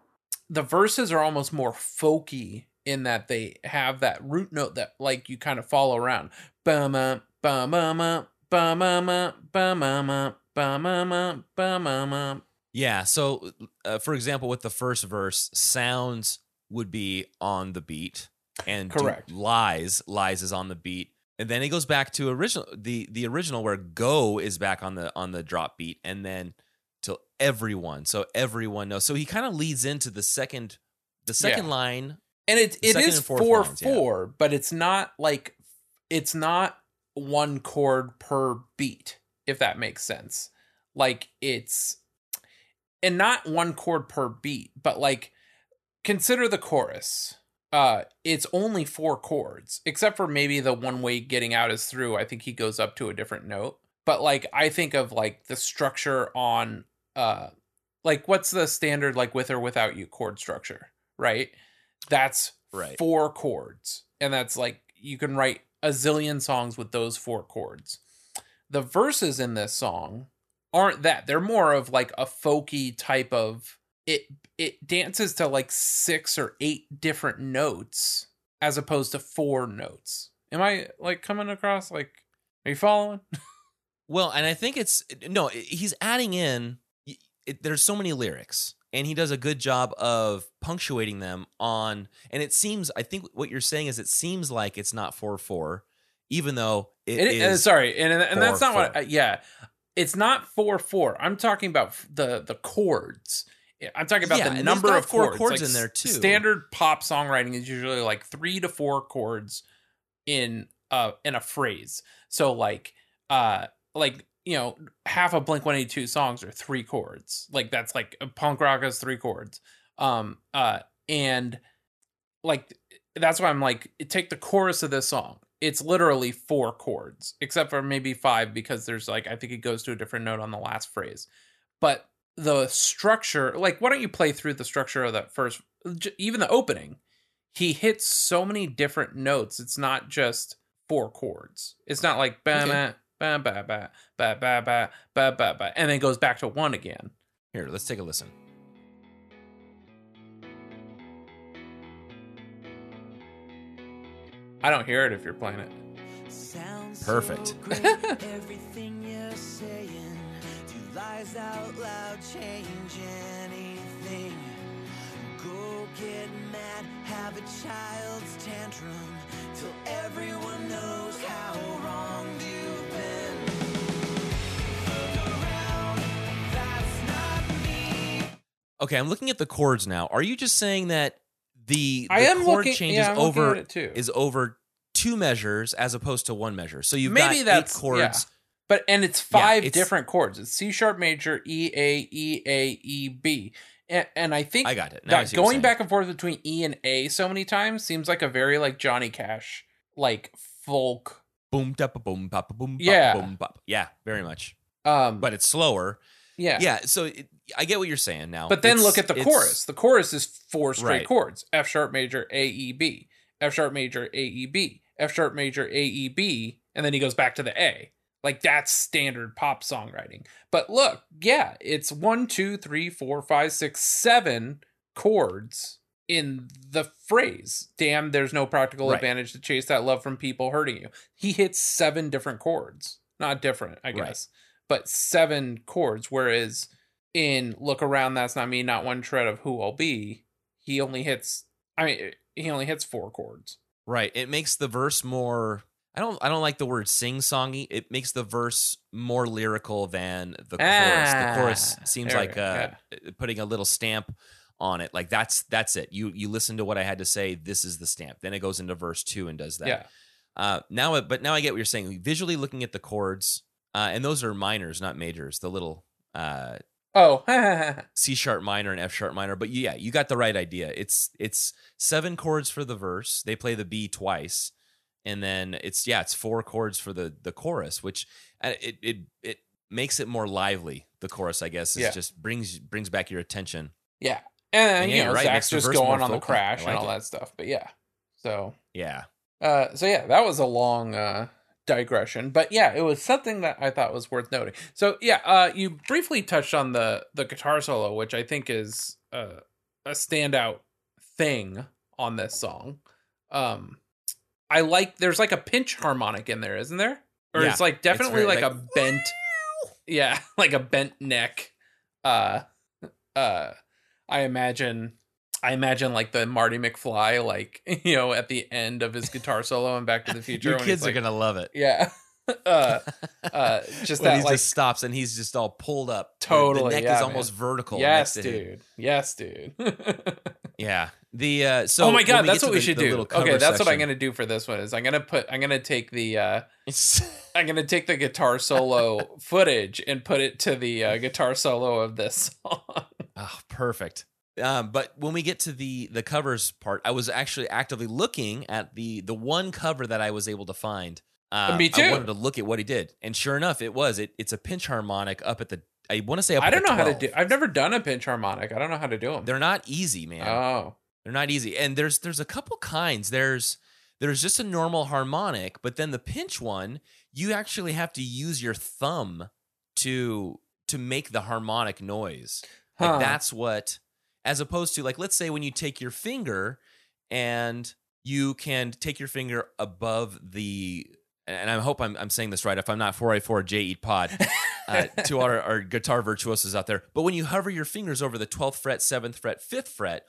the verses are almost more folky in that they have that root note that like you kind of follow around. Ba-ma, ba-ma-ma, ba-ma-ma, ba-ma-ma, ba-ma-ma, ba-ma-ma. Yeah. So, uh, for example, with the first verse, sounds would be on the beat, and do- Correct. lies lies is on the beat, and then it goes back to original the the original where go is back on the on the drop beat, and then till everyone. So everyone knows. So he kind of leads into the second the second Yeah. line. And it it is second is four yeah. four, but it's not like it's not one chord per beat, if that makes sense. Like it's and not one chord per beat, but like consider the chorus. Uh it's only four chords, except for maybe the one way getting out is through. I think he goes up to a different note. But like I think of like the structure on uh like what's the standard like with or without you chord structure, right? That's Right. four chords. And that's like you can write a zillion songs with those four chords. The verses in this song aren't that. They're more of like a folky type of it it dances to like six or eight different notes as opposed to four notes. Am I like coming across like are you following? Well, and I think it's no, he's adding in. It, there's so many lyrics, and he does a good job of punctuating them on. And it seems, I think, what you're saying is, it seems like it's not four four, even though it It- uh, sorry, and and that's four, not what. four. uh, yeah, it's not four four. I'm talking about the the chords. I'm talking about Yeah, the number of chords. chords Like, in there, too. Standard pop songwriting is usually like three to four chords in uh in a phrase. So like uh like you know half of Blink 182 songs are three chords. Like that's like uh, punk rock has three chords. Um uh and like that's why I'm like take the chorus of this song. It's literally four chords, except for maybe five because there's like I think it goes to a different note on the last phrase. But the structure, like why don't you play through the structure of that first even the opening. He hits so many different notes. It's not just four chords. It's not like ba Okay. ba ba ba ba ba ba ba ba ba ba and then goes back to one again. Here, let's take a listen. I don't hear it if you're playing it. Sounds Perfect. So great, everything you're saying. Do lies out loud change anything? Go get mad, have a child's tantrum till everyone knows how wrong you've been. Around, that's not me. Okay, I'm looking at the chords now. Are you just saying that the, the I am chord looking. changes yeah, over at it too. is over two measures as opposed to one measure? So you've Maybe got that's- eight chords. But and it's Yeah, five it's- different chords. It's C sharp major, E A E A E B, and, and I think I got it. Now that going back and forth between E and A so many times seems like a very like Johnny Cash like folk. boom da ba boom ba boom Yeah. boom ba. Yeah, very much. Um, But it's slower. yeah, Yeah, so it, I get what you're saying now. But then It's- look at the chorus. The chorus is four straight Right. chords: F sharp major, A E B, F sharp major, A E B, F sharp major, A E B, and then he goes back to the A. Like that's standard pop songwriting. But look, yeah, it's one, two, three, four, five, six, seven chords in the phrase. Damn, there's no practical Right. advantage to chase that love from people hurting you. He hits seven different chords. Not different, I Right. guess, but seven chords. Whereas in Look Around, That's Not Me, Not One Shred of Who I'll Be, he only hits, I mean, he only hits four chords. Right. It makes the verse more I don't I don't like the word sing songy. It makes the verse more lyrical than the chorus. The chorus Ah, seems like uh, go, putting a little stamp on it. Like that's that's it. You you listen to what I had to say, this is the stamp. Then it goes into verse 2 and does that. Yeah. Uh now but now I get what you're saying. Visually looking at the chords, uh and those are minors, not majors. The little uh Oh, C sharp minor and F sharp minor. But yeah, you got the right idea. It's it's seven chords for the verse. They play the B twice, and then it's yeah, it's four chords for the the chorus, which uh, it it it makes it more lively. The chorus, I guess, is Yeah. just brings brings back your attention. yeah. And, And yeah, you know, right, Zach's just going on the crash I and all it. that stuff. But yeah. So, Yeah, uh, so yeah, that was a long uh, digression, but yeah, it was something that I thought was worth noting. So yeah, uh, you briefly touched on the the guitar solo, which I think is uh, a standout thing on this song. Um, I like there's like a pinch harmonic in there, isn't there? Or Yeah, it's like definitely very like, like, a bent, yeah, like a bent neck. Uh, uh, I imagine, I imagine like the Marty McFly, like you know, at the end of his guitar solo in Back to the Future. Your kids are like- gonna love it. yeah. uh, uh, just that he like just stops and he's just all pulled up. The- Totally, the neck yeah, is man. almost vertical. yes, next to him. dude. Yes, dude. Yeah. The uh, so oh my god, that's what we should do. Okay, that's what I'm gonna do for this one. Is I'm gonna put I'm gonna take the uh I'm gonna take the guitar solo footage and put it to the uh, guitar solo of this song. Oh, perfect. Um, but when we get to the the covers part, I was actually actively looking at the the one cover that I was able to find. Uh, Me I wanted to look at what he did, and sure enough, it was it. It's a pinch harmonic up at the. I want to say up. I don't know how to do. I've never done a pinch harmonic. I don't know how to do them. They're not easy, man. Oh, They're not easy. And there's there's a couple kinds. There's there's just a normal harmonic, but then the pinch one, you actually have to use your thumb to to make the harmonic noise. Like that's what as opposed to like let's say when you take your finger and you can take your finger above the and I hope I'm, I'm saying this right. If I'm not 484 J Eat Pod, uh, to our, our guitar virtuosos out there. But when you hover your fingers over the 12th fret, 7th fret, 5th fret,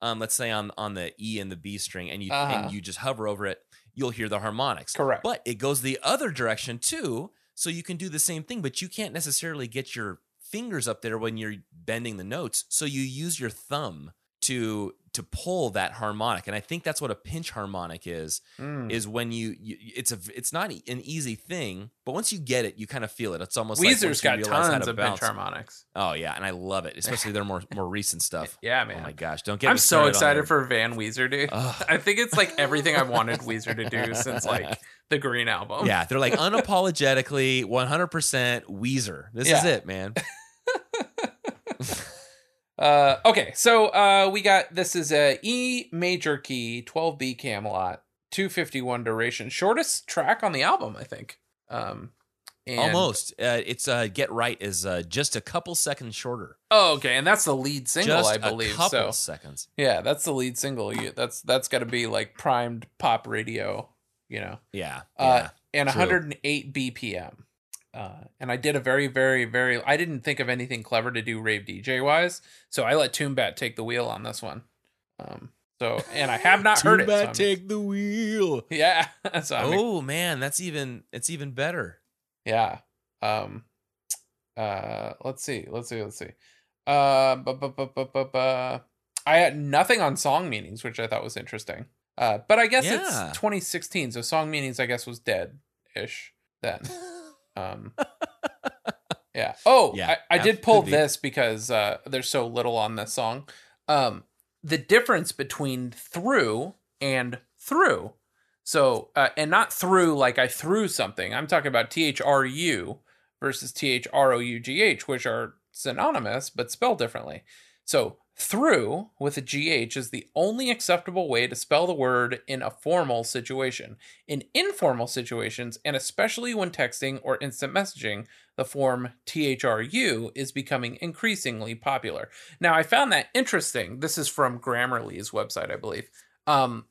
um, let's say on on the E and the B string, and you Uh-huh. and you just hover over it, you'll hear the harmonics. correct. But it goes the other direction too, so you can do the same thing, but you can't necessarily get your fingers up there when you're bending the notes. So you use your thumb to to pull that harmonic, and I think that's what a pinch harmonic is. Mm. Is when you, you it's a it's not an easy thing, but once you get it, you kind of feel it. It's almost like Weezer's you got tons to of pinch harmonics. Oh yeah, and I love it, especially their more more recent stuff. Yeah, man Oh my gosh, don't get I'm so excited for Van Weezer, dude. Ugh. I think it's like everything I wanted Weezer to do since like the Green album. Yeah, they're like unapologetically 100% Weezer. This is it, man. Uh, okay, so uh, we got this is a E major key, 12B Camelot, 251 duration, shortest track on the album, I think. Um, and- Almost. Uh, it's uh, Get Right is uh, just a couple seconds shorter. Oh, okay, and that's the lead single, just I believe. a couple So seconds. yeah, that's the lead single. You, that's that's got to be like primed pop radio, you know. Yeah. Uh, yeah. and true. 108 BPM. Uh, and I did a very, very, very. I didn't think of anything clever to do rave DJ wise, so I let Toombat take the wheel on this one. Um, so and I have not heard it. so I'm- take the wheel. yeah, so I'm, Oh man, that's even it's even better. yeah. Um, uh, let's see, let's see, let's see. Uh, bu- bu- bu- bu- bu- bu- I had nothing on song meanings, which I thought was interesting. Uh, but I guess Yeah. it's 2016, so song meanings, I guess, was dead ish then. Um, yeah. Oh, Yeah, I, I did pull could be. this because uh, there's so little on this song. Um, the difference between through and through. So, uh, and not through like I threw something. I'm talking about T H R U versus T H R O U G H, which are synonymous but spelled differently. So, through with a GH is the only acceptable way to spell the word in a formal situation. In informal situations, and especially when texting or instant messaging, the form THRU is becoming increasingly popular. Now, I found that interesting. This is from Grammarly's website, I believe. Um,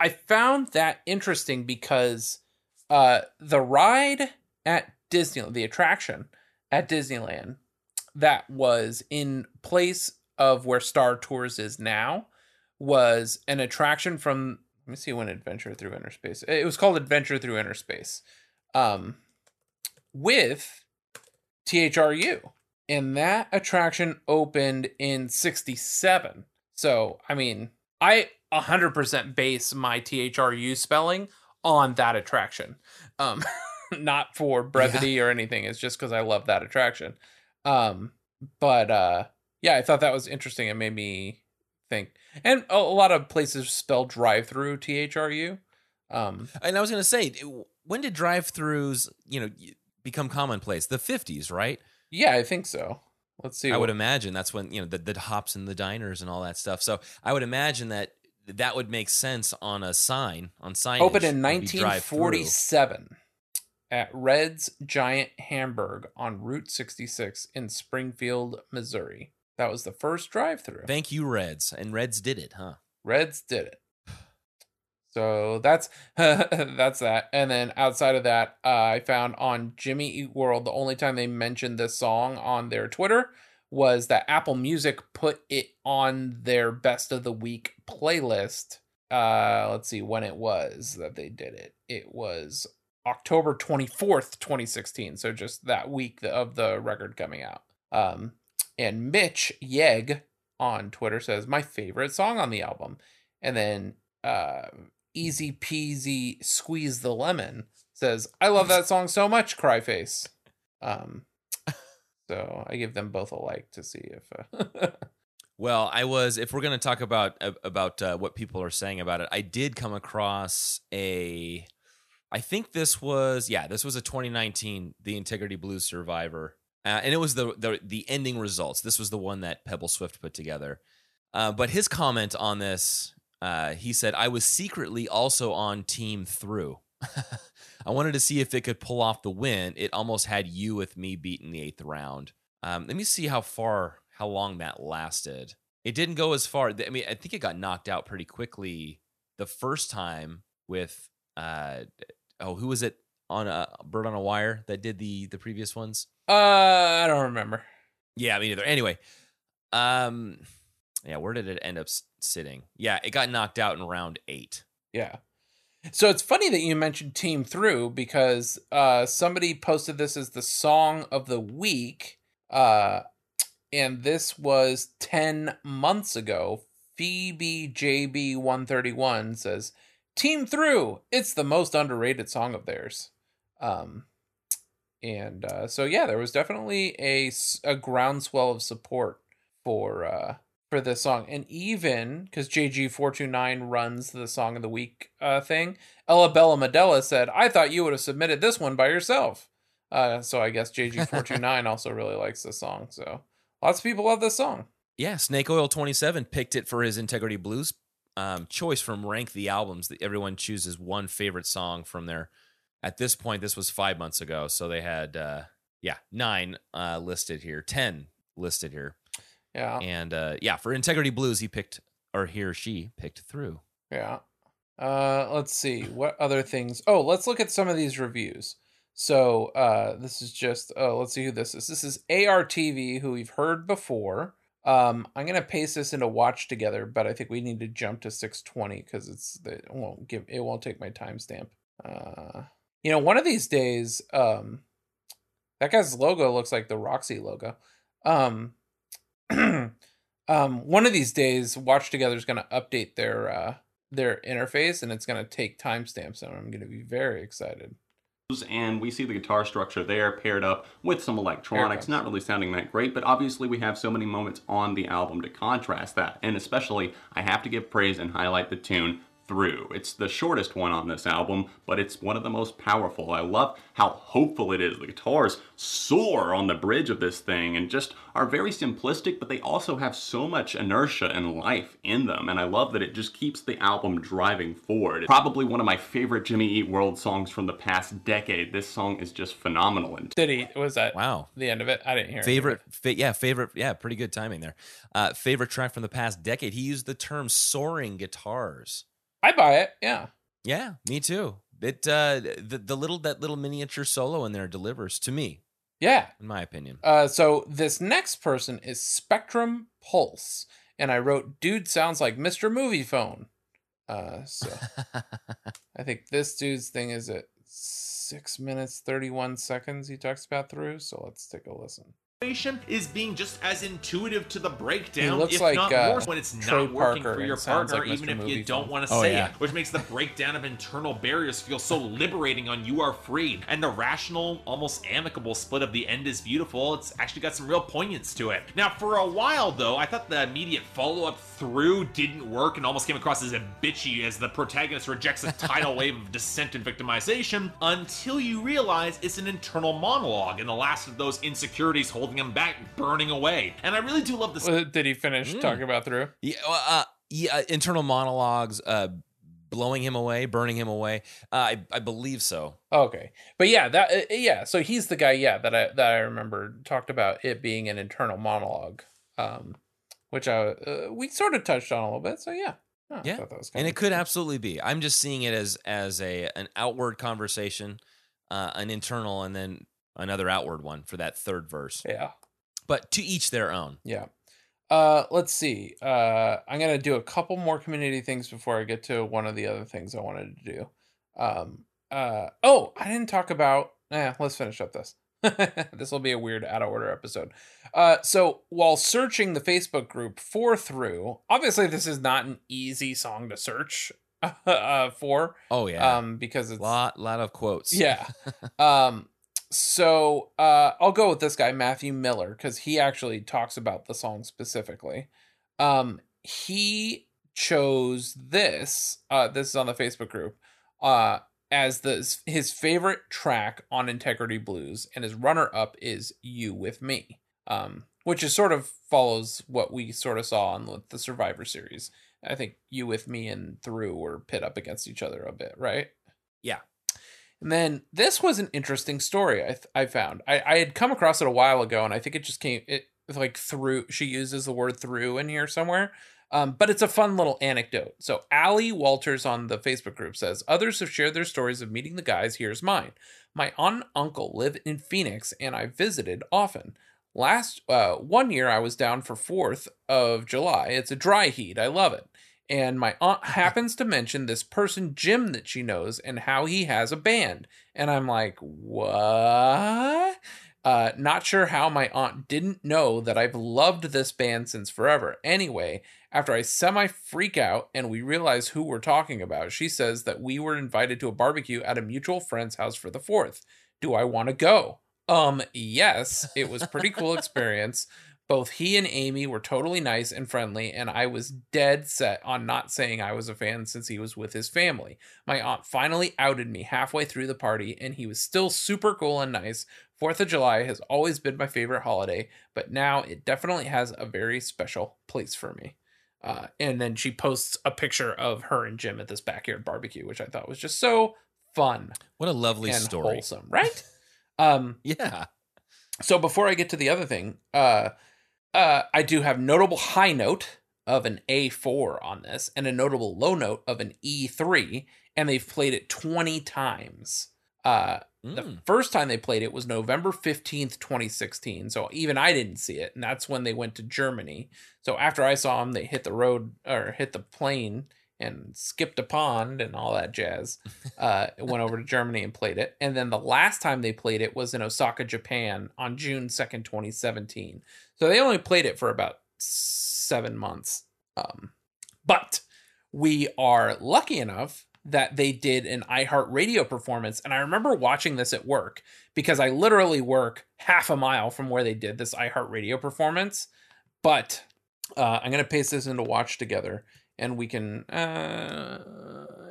I found that interesting because uh, the ride at Disneyland, the attraction at Disneyland, that was in place of where Star Tours is now, was an attraction from. Let me see when Adventure Through Inner Space. It was called Adventure Through Inner Space, um, with THRU, and that attraction opened in '67. So, I mean, I 100% base my THRU spelling on that attraction. Um, not for brevity or anything. It's just because I love that attraction. Um, but uh, yeah, I thought that was interesting. It made me think. And a, a lot of places spell drive through THRU. Um, And I was going to say, when did drive-throughs, you know, become commonplace? The 50s, right? yeah, I think so. Let's see. I would imagine that's when you know the, the hops and the diners and all that stuff. So I would imagine that that would make sense on a sign on sign. opened in would be drive-through. 1947 at Red's Giant Hamburg on Route 66 in Springfield, Missouri. That was the first drive through. Thank you, Reds, and Reds did it, huh? Reds did it. So that's that's that. And then outside of that, uh, I found on Jimmy Eat World the only time they mentioned this song on their Twitter was that Apple Music put it on their best of the week playlist. Uh, let's see when it was that they did it. It was October 24th, 2016. So just that week of the record coming out. Um, and Mitch Yeg on Twitter says, My favorite song on the album. And then uh, Easy Peasy Squeeze the Lemon says, I love that song so much, Cryface. Um, so I give them both a like to see if. Uh, Well, I was. If we're going to talk about about uh, what people are saying about it, I did come across a. I think this was yeah, this was a 2019 the Integrity Blues Survivor, uh, and it was the, the the ending results. This was the one that Pebble Swift put together. Uh, but his comment on this, uh, he said, "I was secretly also on Team Through. I wanted to see if it could pull off the win. It almost had you with me beating the eighth round. Um, let me see how far." how long that lasted. It didn't go as far. I mean, I think it got knocked out pretty quickly the first time with uh oh, who was it on a Bird on a Wire that did the the previous ones? uh, I don't remember. Yeah, me neither. Anyway, um, yeah, where did it end up sitting? Yeah, it got knocked out in round eight. Yeah. So it's funny that you mentioned Team Through because uh, somebody posted this as the song of the week. Uh, and this was 10 months ago. Phoebe JB131 says, Team Through, it's the most underrated song of theirs. Um, and uh, so, yeah, there was definitely a, a groundswell of support for uh, for this song. And even because JG429 runs the Song of the Week uh, thing, Ella Bella Medella said, I thought you would have submitted this one by yourself. Uh, so I guess JG429 also really likes the song. So lots of people love this song. Yeah, Snake Oil 27 picked it for his Integrity Blues um, choice from Rank the Albums. That everyone chooses one favorite song from their. At this point, this was five months ago, so they had uh, yeah nine uh, listed here, ten listed here. Yeah, and uh, yeah, for Integrity Blues, he picked or he or she picked through. Yeah. Uh, let's see what other things. Oh, let's look at some of these reviews. So uh, this is just uh, let's see who this is. This is ARTV, who we've heard before. Um, I'm gonna paste this into watch together, but I think we need to jump to 620 because it's it won't give it won't take my timestamp. Uh, you know, one of these days, um, that guy's logo looks like the Roxy logo. Um, um, one of these days, Watch Together is gonna update their uh their interface, and it's gonna take timestamps, and I'm gonna be very excited and we see the guitar structure there paired up with some electronics, not really sounding that great, but obviously we have so many moments on the album to contrast that. And especially, I have to give praise and highlight the tune through. It's the shortest one on this album, but it's one of the most powerful. I love how hopeful it is. The guitars soar on the bridge of this thing and just are very simplistic, but they also have so much inertia and life in them. And I love that it just keeps the album driving forward. It's probably one of my favorite Jimmy Eat World songs from the past decade. This song is just phenomenal. And Did he? Was that wow? The end of it? I didn't hear. It. Favorite? Fa- yeah, favorite. Yeah, pretty good timing there. Uh, favorite track from the past decade. He used the term soaring guitars. I buy it. Yeah. Yeah, me too. It uh the the little that little miniature solo in there delivers to me. Yeah. In my opinion. Uh so this next person is Spectrum Pulse and I wrote dude sounds like Mr. Moviefone. Uh so I think this dude's thing is at 6 minutes 31 seconds he talks about through, so let's take a listen is being just as intuitive to the breakdown, looks if like, not uh, more, when it's Trey not working Parker for your partner, like even Mr. if Movie you don't want to Oh, say yeah. it, which makes the breakdown of internal barriers feel so liberating on You Are Freed. And the rational, almost amicable split of the end is beautiful. It's actually got some real poignance to it. Now, for a while, though, I thought the immediate follow up through didn't work and almost came across as a bitchy as the protagonist rejects a tidal wave of dissent and victimization until you realize it's an internal monologue and the last of those insecurities holding him back burning away. And I really do love this. Uh, Did he finish talking about through? Yeah, uh, yeah, internal monologues, uh, blowing him away, burning him away. Uh, I, I believe so. Okay, but yeah, that uh, yeah. So he's the guy, yeah, that I that I remember talked about it being an internal monologue, um, which I uh, we sort of touched on a little bit. So yeah, Oh, Yeah, that was and it could absolutely be. I'm just seeing it as as a an outward conversation, uh, an internal, and then another outward one for that third verse. Yeah. But to each their own. Yeah. Uh, let's see. Uh, I'm gonna do a couple more community things before I get to one of the other things I wanted to do. Um, uh, oh, I didn't talk about. Eh, let's finish up this. this will be a weird out of order episode. Uh, so while searching the Facebook group for through, obviously this is not an easy song to search uh, for, Oh yeah, um, because it's lot lot of quotes. yeah. um so uh I'll go with this guy Matthew Miller cuz he actually talks about the song specifically. Um he chose this uh this is on the Facebook group uh as the his favorite track on Integrity Blues and his runner up is You with Me. Um which is sort of follows what we sort of saw on the Survivor series. I think You with Me and Through were pit up against each other a bit, right? Yeah. And then this was an interesting story I, th- I found. I, I had come across it a while ago, and I think it just came it like through. She uses the word through in here somewhere, um, but it's a fun little anecdote. So Allie Walters on the Facebook group says others have shared their stories of meeting the guys. Here's mine. My aunt and uncle live in Phoenix, and I visited often. Last uh, one year, I was down for Fourth of July. It's a dry heat. I love it and my aunt happens to mention this person Jim that she knows and how he has a band. And I'm like what? Uh not sure how my aunt didn't know that I've loved this band since forever. Anyway after I semi freak out and we realize who we're talking about she says that we were invited to a barbecue at a mutual friend's house for the 4th do I want to go? Um yes it was pretty cool experience both he and Amy were totally nice and friendly, and I was dead set on not saying I was a fan since he was with his family. My aunt finally outed me halfway through the party, and he was still super cool and nice. Fourth of July has always been my favorite holiday, but now it definitely has a very special place for me. Uh, and then she posts a picture of her and Jim at this backyard barbecue, which I thought was just so fun What a lovely and story. wholesome, right? um, Yeah. so before I get to the other thing, uh, uh, I do have notable high note of an A4 on this and a notable low note of an E3, and they've played it 20 times. Uh, the Mm. first time they played it was November 15th, 2016. So even I didn't see it, and that's when they went to Germany. So after I saw them, they hit the road or hit the plane and skipped a pond and all that jazz. Uh, went over to Germany and played it. And then the last time they played it was in Osaka, Japan on June 2nd, 2017. So they only played it for about seven months. Um, but we are lucky enough that they did an iHeartRadio performance. And I remember watching this at work because I literally work half a mile from where they did this iHeartRadio performance. But uh, I'm going to paste this into Watch Together and we can, uh,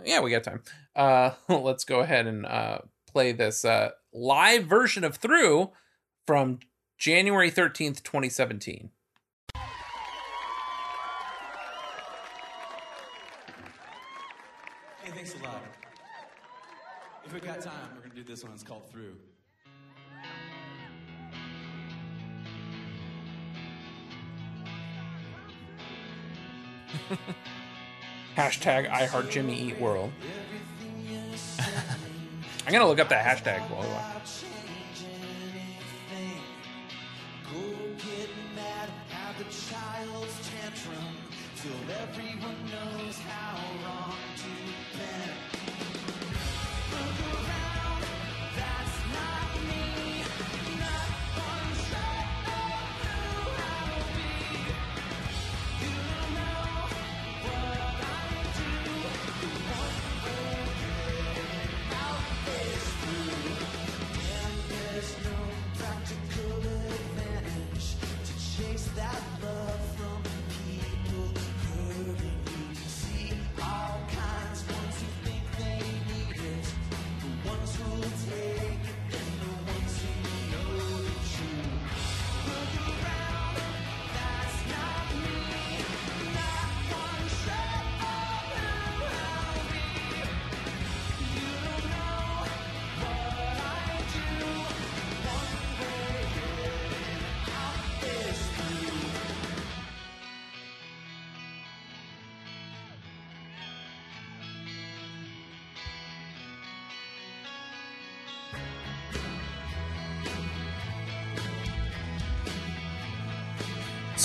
yeah, we got time. Uh, let's go ahead and uh, play this uh, live version of Through from January 13th, 2017. Hey, thanks a lot. If we got time, we're gonna do this one. It's called Through. Hashtag I heart Jimmy Eat World. I'm gonna look up that hashtag while till everyone knows how wrong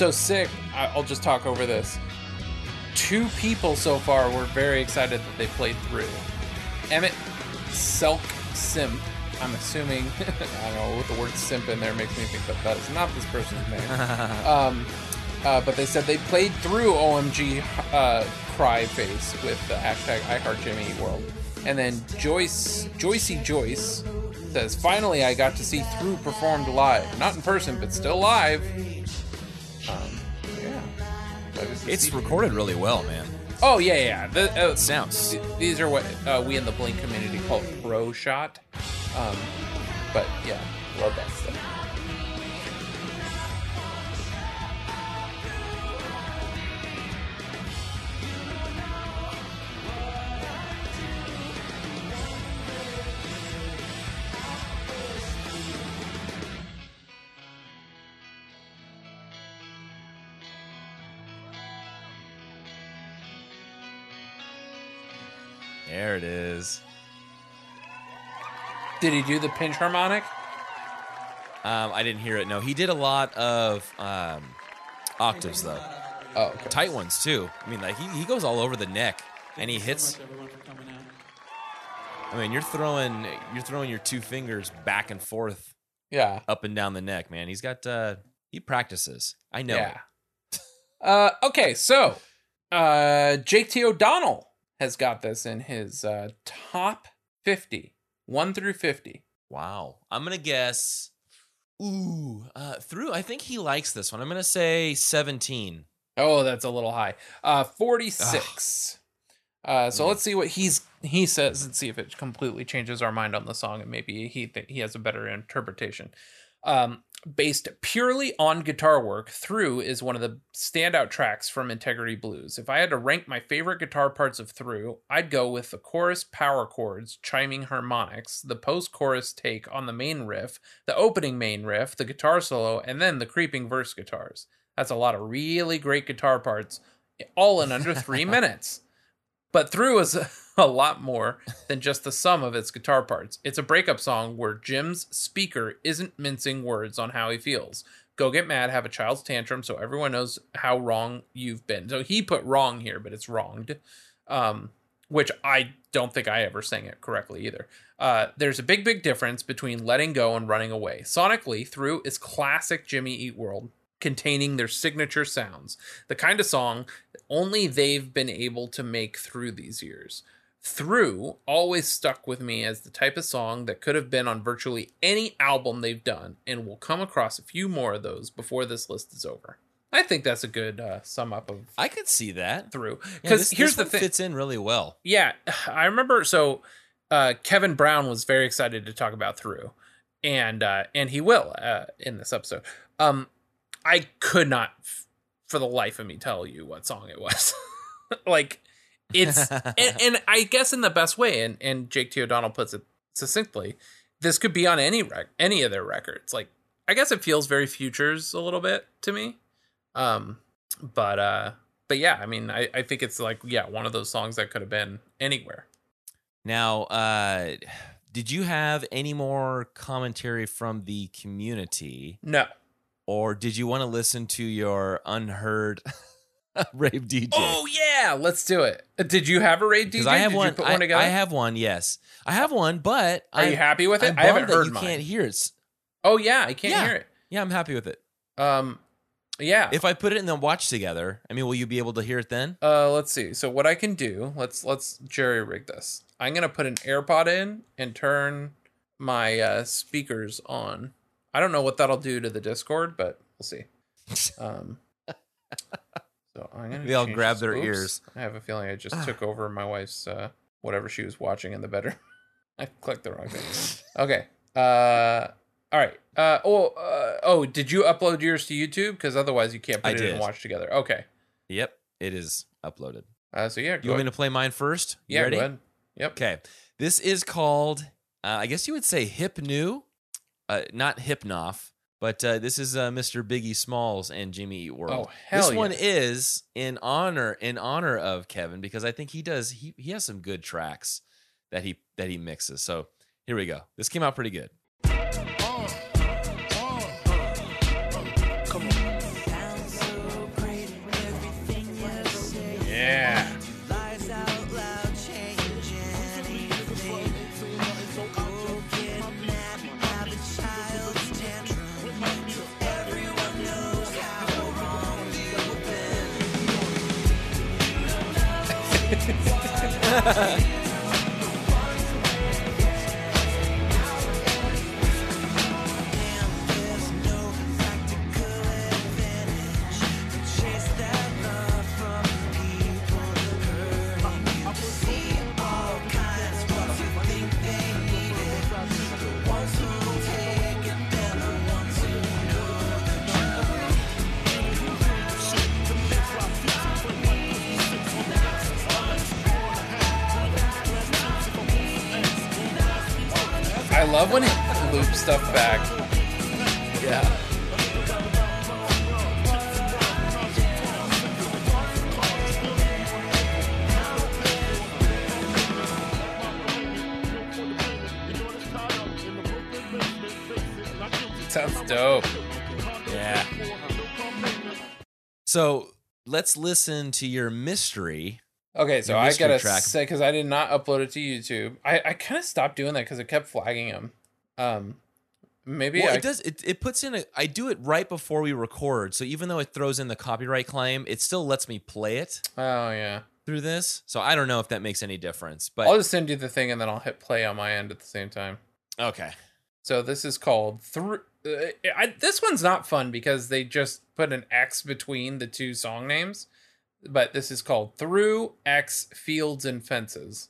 so sick. I'll just talk over this. Two people so far were very excited that they played through. Emmett Selk Simp. I'm assuming I don't know what the word simp in there makes me think that that is not this person's name. um, uh, but they said they played through OMG uh, Cry Face with the hashtag iHeartJimmyWorld. And then Joyce Joycey Joyce says, "Finally, I got to see Through performed live, not in person, but still live." It's recorded really well, man. Oh yeah, yeah. The, uh, Sounds. th- these are what uh, we in the Blink community call pro shot. Um, but yeah, love that stuff. There it is. Did he do the pinch harmonic? Um, I didn't hear it. No, he did a lot of um, octaves though, Oh, okay. tight ones too. I mean, like he, he goes all over the neck, and he hits. So much, everyone, for coming out. I mean, you're throwing you're throwing your two fingers back and forth, Yeah. up and down the neck, man. He's got uh, he practices. I know. Yeah. Uh, okay, so uh, Jake T. O'Donnell has got this in his uh, top 50, 1 through 50. Wow. I'm gonna guess. Ooh, uh, through. I think he likes this one. I'm gonna say 17. Oh, that's a little high. Uh, 46. Uh, so let's see what he's he says and see if it completely changes our mind on the song and maybe he th- he has a better interpretation. Um, based purely on guitar work, Through is one of the standout tracks from Integrity Blues. If I had to rank my favorite guitar parts of Through, I'd go with the chorus power chords, chiming harmonics, the post chorus take on the main riff, the opening main riff, the guitar solo, and then the creeping verse guitars. That's a lot of really great guitar parts, all in under three minutes. But Through is a, a lot more than just the sum of its guitar parts. It's a breakup song where Jim's speaker isn't mincing words on how he feels. Go get mad, have a child's tantrum so everyone knows how wrong you've been. So he put wrong here, but it's wronged. Um, which I don't think I ever sang it correctly either. Uh, there's a big, big difference between letting go and running away. Sonically, Through is classic Jimmy Eat World, containing their signature sounds, the kind of song only they've been able to make through these years. Through always stuck with me as the type of song that could have been on virtually any album they've done, and we'll come across a few more of those before this list is over. I think that's a good uh, sum up of I could see that. through. Because this- here's the thing. fits in really well. Yeah, I remember. So uh, Kevin Brown was very excited to talk about through, and uh, and he will uh, in this episode. Um, I could not, f- for the life of me, tell you what song it was. like it's, and, and I guess in the best way. And and Jake T O'Donnell puts it succinctly. This could be on any rec- any of their records. Like I guess it feels very futures a little bit to me. Um, but uh, but yeah, I mean, I, I think it's like yeah, one of those songs that could have been anywhere. Now, uh, did you have any more commentary from the community, No. or did you want to listen to your unheard rave DJ? Oh yeah, let's do it. Did you have a rave DJ? I have Did one. I, one? I have one. Yes, I have one. But Are I'm, you happy with it? I'm I haven't heard you mine. can't hear it. Oh yeah, I can't Yeah. hear it. Yeah, I'm happy with it. Um, yeah. If I put it in the watch together, I mean, will you be able to hear it then? uh, let's see. So what I can do? Let's let's jerry rig this. I'm gonna put an AirPod in and turn my uh, speakers on. I don't know what that'll do to the Discord, but we'll see. Um, so I'm gonna. They all grab their Oops. ears. I have a feeling I just took over my wife's uh, whatever she was watching in the bedroom. I clicked the wrong thing. Okay. Uh, all right. Uh, oh, uh, oh, did you upload yours to YouTube? Because otherwise you can't put I it in and watch together. Okay. Yep, it is uploaded. Uh, so yeah, You want me to play mine first? You yeah, ready? go ahead. Yep. Okay. This is called, uh, I guess you would say Hip New, uh, not Hypnoff, but uh, this is uh, Mr. Biggie Smalls and Jimmy Eat World. Oh, hell This one is in honor in honor of Kevin because I think he does he he has some good tracks that he that he mixes. So here we go. This came out pretty good. I love when it loops stuff back. Yeah. Sounds dope. Yeah. So let's listen to your mystery. Okay, so I gotta track. say because I did not upload it to YouTube. I, I kind of stopped doing that because it kept flagging him. Um, maybe Well, I it does. It, it puts in a. I do it right before we record, so even though it throws in the copyright claim, it still lets me play it Oh yeah. through this. So I don't know if that makes any difference, but I'll just send you the thing and then I'll hit play on my end at the same time. okay. So this is called through. Uh, this one's not fun because they just put an X between the two song names, but this is called Through X Fields and Fences.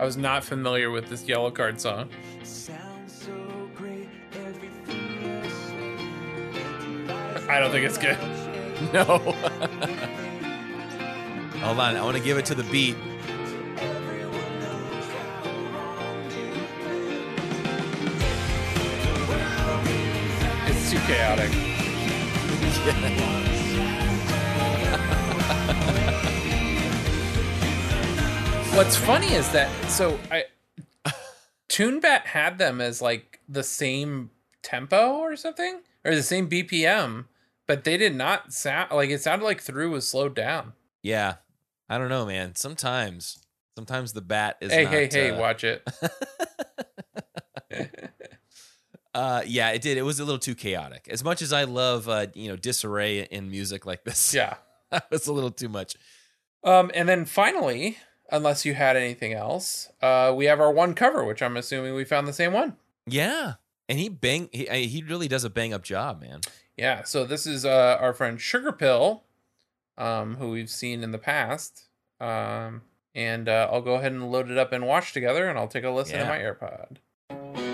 I was not familiar with this Yellowcard song. Sounds so great, everything you're. I don't think it's good. No. Hold on, I want to give it to the beat. Chaotic. What's funny is that so I TuneBat had them as like the same tempo or something or the same BPM, but they did not sound like it sounded like through was slowed down. Yeah, I don't know, man. Sometimes, sometimes the bat is. hey, not, hey, hey, uh, watch it. Uh, yeah, it did. It was a little too chaotic. As much as I love, uh, you know, disarray in music like this, yeah. that was a little too much. Um, and then finally, unless you had anything else, uh, we have our one cover, which I'm assuming we found the same one. Yeah, and he bang. He he really does a bang up job, man. Yeah, so this is uh, our friend Sugar Pill, um, who we've seen in the past. Um, and uh, I'll go ahead and load it up and watch together, and I'll take a listen Yeah. to my AirPod.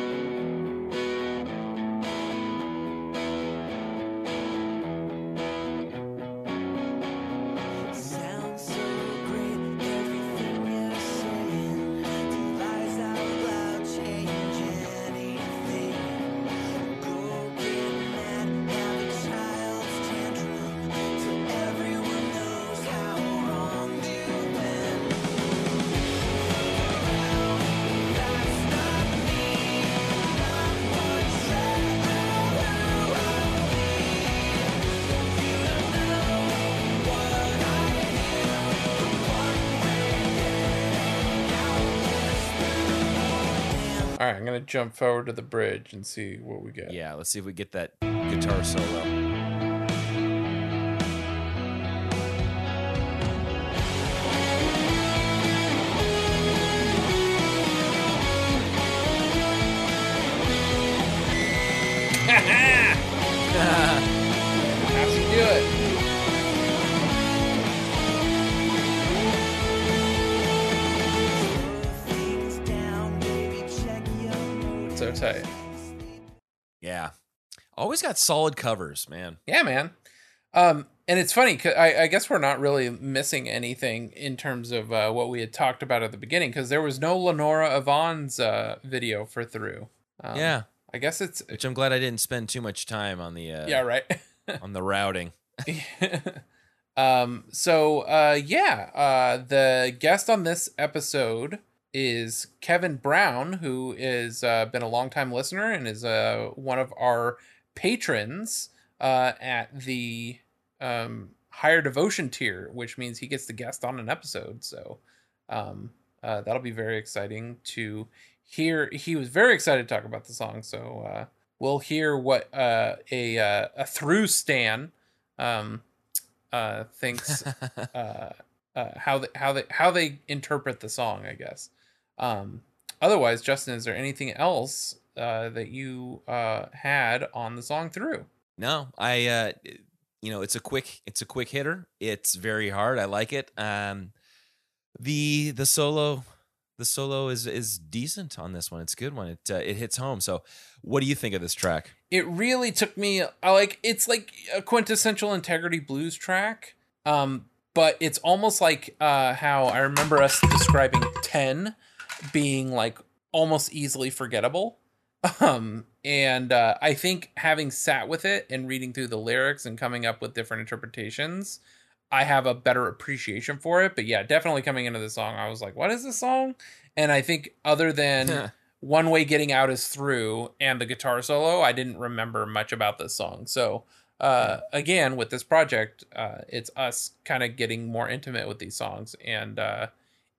Jump forward to the bridge and see what we get. Yeah, let's see if we get that guitar solo. Got solid covers, man. Yeah, man. Um, and it's funny. 'cause I, I guess we're not really missing anything in terms of uh, what we had talked about at the beginning because there was no Lenora Avon's uh, video for through. Um, yeah, I guess it's which I'm glad I didn't spend too much time on the uh, yeah, right. on the routing. um. So, uh, yeah. Uh, the guest on this episode is Kevin Brown, who is uh, been a longtime listener and is uh one of our patrons uh at the um higher devotion tier, which means he gets the guest on an episode. So, um, uh, that'll be very exciting to hear. He was very excited to talk about the song. So, uh, we'll hear what uh, a uh, a through stan um, uh, thinks uh, uh, how they, how they how they interpret the song, I guess. Um, otherwise, Justin, is there anything else uh, that you uh, had on the song through? No, I uh you know, it's a quick it's a quick hitter. It's very hard. I like it. Um the the solo the solo is is decent on this one. It's a good one. It uh, it hits home. So, what do you think of this track? It really took me. I like it's like a quintessential integrity blues track. Um, but it's almost like uh, how I remember us describing ten being like almost easily forgettable. Um, and uh, I think having sat with it and reading through the lyrics and coming up with different interpretations, I have a better appreciation for it. But yeah, definitely coming into the song, I was like, "What is this song?" And I think other than one way getting out is through and the guitar solo, I didn't remember much about this song. So uh, again, with this project, uh, it's us kind of getting more intimate with these songs and.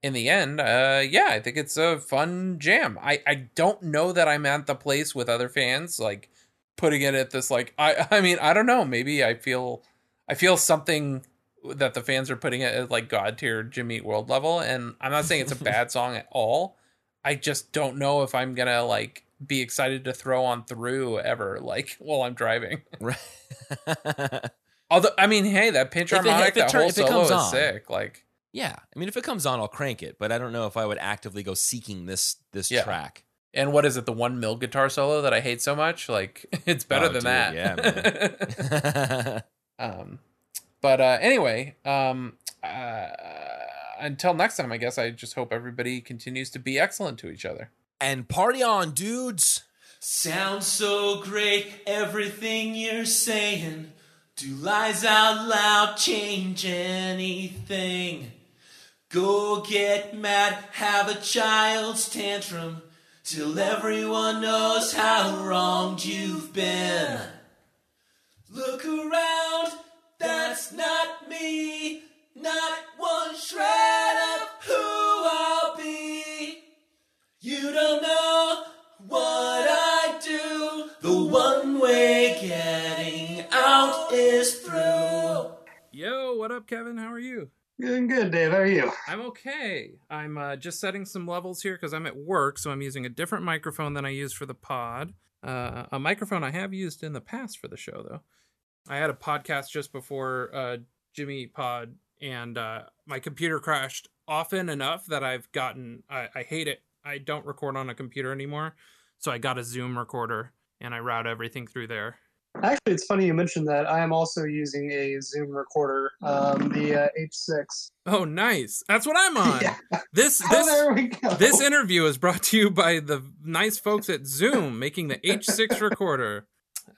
In the end, uh, yeah, I think it's a fun jam. I, I don't know that I'm at the place with other fans, like putting it at this like I I mean I don't know maybe I feel I feel something that the fans are putting it at like god tier Jimmy Eat World level, and I'm not saying it's a bad song at all. I just don't know if I'm gonna like be excited to throw on through ever like while I'm driving. Although I mean, hey, that pinch If harmonic, it that turn- whole solo is on. sick. Like yeah, I mean, if it comes on, I'll crank it. But I don't know if I would actively go seeking this this Yeah. track. And what is it? The one mil guitar solo that I hate so much? Like it's better Oh, than dude, that. yeah, um, but uh, anyway, um, uh, until next time, I guess I just hope everybody continues to be excellent to each other. and party on, dudes. Sounds so great, everything you're saying. Do lies out loud change anything? Go get mad, have a child's tantrum, till everyone knows how wronged you've been. Look around, that's not me, not one shred of who I'll be. You don't know what I do. The one way getting out is through. Yo, what up, Kevin? How are you? Doing good, Dave. How are you? I'm okay. I'm uh, just setting some levels here because I'm at work, so I'm using a different microphone than I use for the pod. Uh, a microphone I have used in the past for the show, though. I had a podcast just before uh, Jimmy Pod, and uh, my computer crashed often enough that I've gotten. I, I hate it. I don't record on a computer anymore, so I got a Zoom recorder and I route everything through there. Actually, it's funny you mentioned that. I am also using a Zoom recorder, um, the uh, H6. Oh, nice. That's what I'm on. Yeah. This Oh, this go. This interview is brought to you by the nice folks at Zoom making the H6 recorder.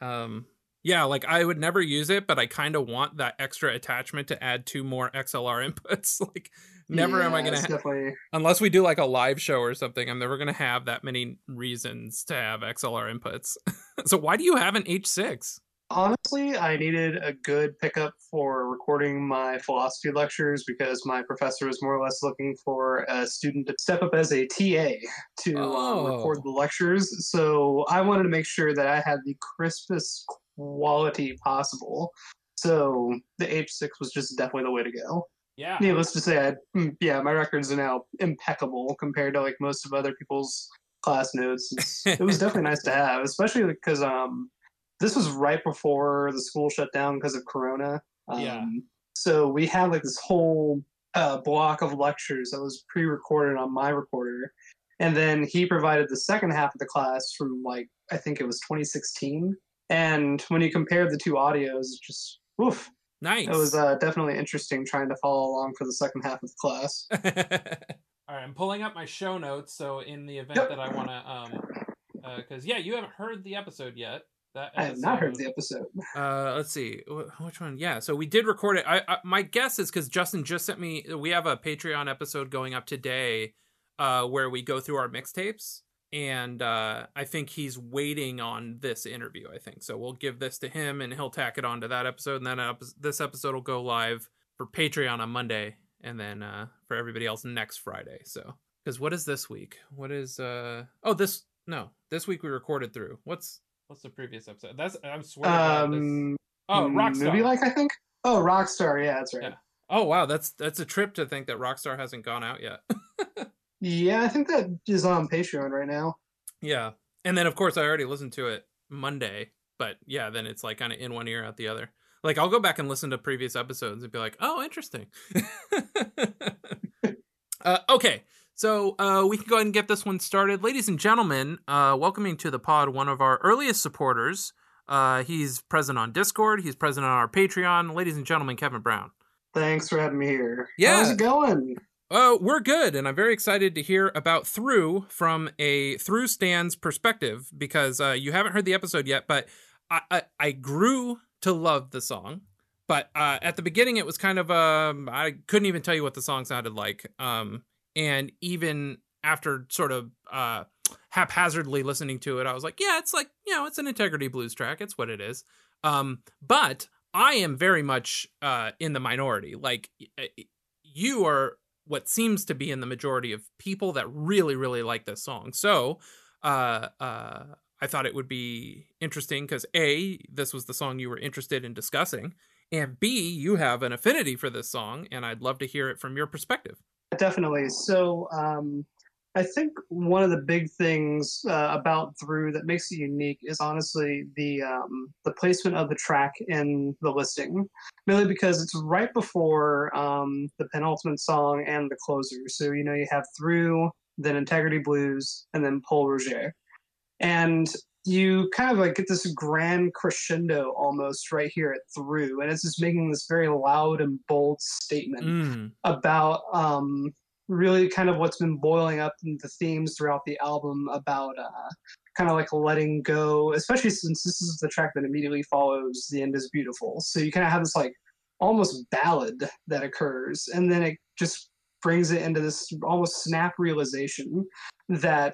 Um, yeah, like I would never use it, but I kind of want that extra attachment to add two more XLR inputs. like, never am I gonna, ha- definitely. unless we do like a live show or something. I'm never gonna have that many reasons to have XLR inputs. so why do you have an H6? Honestly, I needed a good pickup for recording my philosophy lectures because my professor was more or less looking for a student to step up as a TA to Oh. um, record the lectures. So I wanted to make sure that I had the crispest quality possible. So the H6 was just definitely the way to go. Yeah. Needless to say, I, mm, yeah, my records are now impeccable compared to like most of other people's class notes. It was definitely nice to have, especially because um, this was right before the school shut down because of Corona. Um, Yeah. So we had like this whole uh, block of lectures that was pre-recorded on my recorder, and then he provided the second half of the class from like I think it was 2016. And when you compare the two audios, it just woof. Nice. It was uh, definitely interesting trying to follow along for the second half of the class. All right, I'm pulling up my show notes. So in the event Yep. that I want to, um, because yeah, you haven't heard the episode yet. That I have not heard the episode. Uh, let's see, which one? Yeah, so we did record it. I, I my guess is because Justin just sent me. We have a Patreon episode going up today, uh, where we go through our mixtapes, and uh, I think he's waiting on this interview. I think so. We'll give this to him, and he'll tack it on to that episode, and then ep- this episode will go live for Patreon on Monday, and then uh, for everybody else next Friday. So, because what is this week? What is uh? Oh, this no, this week we recorded through. What's What's the previous episode? That's I'm swear. to this- Um, oh, Rockstar. Movie like I think. Oh, Rockstar. Yeah, that's right. Yeah. Oh wow, that's that's a trip to think that Rockstar hasn't gone out yet. Yeah, I think that is on Patreon right now. yeah, and then of course I already listened to it Monday, but yeah, then it's like kind of in one ear out the other. Like I'll go back and listen to previous episodes and be like, oh, interesting. uh, okay, so uh, we can go ahead and get this one started, ladies and gentlemen. Uh, welcoming to the pod one of our earliest supporters. Uh, he's present on Discord. He's present on our Patreon. Ladies and gentlemen, Kevin Brown. Thanks for having me here. Yeah. How's it going? Oh, we're good, and I'm very excited to hear about Through from a Through Stands perspective because uh, you haven't heard the episode yet, but I, I, I grew to love the song. But uh, at the beginning, it was kind of um, I couldn't even tell you what the song sounded like. Um, and even after sort of uh, haphazardly listening to it, I was like, yeah, it's like you know, it's an integrity blues track. It's what it is. Um, but I am very much uh, in the minority. Like you are what seems to be in the majority of people that really really like this song so uh uh i thought it would be interesting because a this was the song you were interested in discussing and b you have an affinity for this song and i'd love to hear it from your perspective Definitely. So, um, I think one of the big things uh, about Through that makes it unique is honestly the um, the placement of the track in the listing, mainly because it's right before um, the penultimate song and the closer. So you know you have Through, then Integrity Blues, and then Pol Roger, and you kind of like get this grand crescendo almost right here at Through, and it's just making this very loud and bold statement mm, about um, really kind of what's been boiling up in the themes throughout the album about uh, kind of like letting go, especially since this is the track that immediately follows The End is Beautiful. So you kind of have this like almost ballad that occurs, and then it just brings it into this almost snap realization that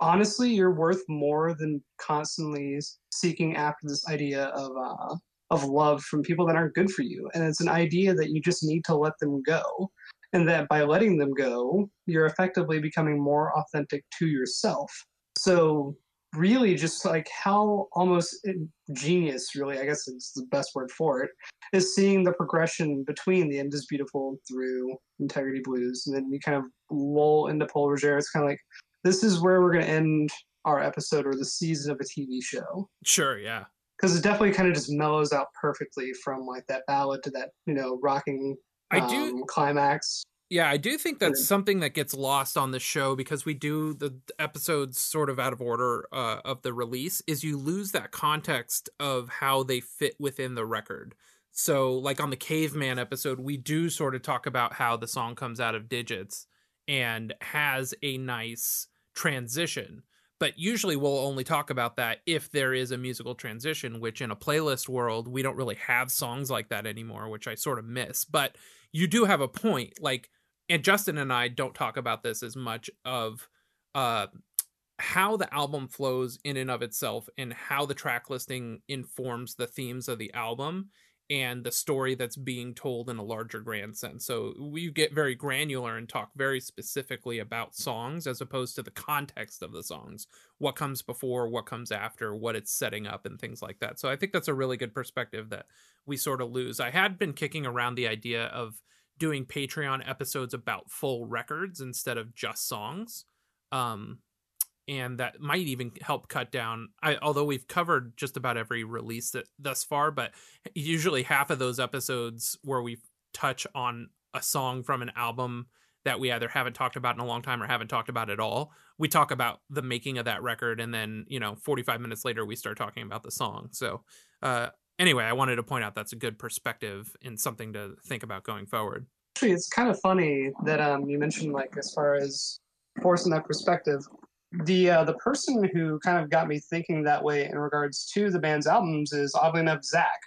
honestly you're worth more than constantly seeking after this idea of uh, of love from people that aren't good for you and it's an idea that you just need to let them go and that by letting them go you're effectively becoming more authentic to yourself. So really just like how almost genius really i guess is the best word for it is seeing the progression between the end is beautiful through integrity blues and then you kind of lull into Pol Roger. it's kind of like this is where we're going to end our episode or the season of a tv show. Sure yeah. Because it definitely kind of just mellows out perfectly from like that ballad to that you know rocking I do- um, climax Yeah, I do think that's something that gets lost on the show because we do the episodes sort of out of order uh, of the release. Is you lose that context of how they fit within the record. So, like on the Caveman episode, we do sort of talk about how the song comes out of digits and has a nice transition. But usually we'll only talk about that if there is a musical transition, which in a playlist world, we don't really have songs like that anymore, which I sort of miss. But you do have a point. Like, and Justin and I don't talk about this as much of uh how the album flows in and of itself and how the track listing informs the themes of the album and the story that's being told in a larger grand sense. So we get very granular and talk very specifically about songs as opposed to the context of the songs, what comes before, what comes after, what it's setting up and things like that. So I think that's a really good perspective that we sort of lose. I had been kicking around the idea of doing Patreon episodes about full records instead of just songs. Um, and that might even help cut down I, although we've covered just about every release that thus far but usually half of those episodes where we touch on a song from an album that we either haven't talked about in a long time or haven't talked about at all we talk about the making of that record and then you know 45 minutes later we start talking about the song. So uh anyway i wanted to point out that's a good perspective and something to think about going forward. Actually it's kind of funny that um you mentioned like as far as forcing that perspective the uh, the person who kind of got me thinking that way in regards to the band's albums is oddly enough Zach.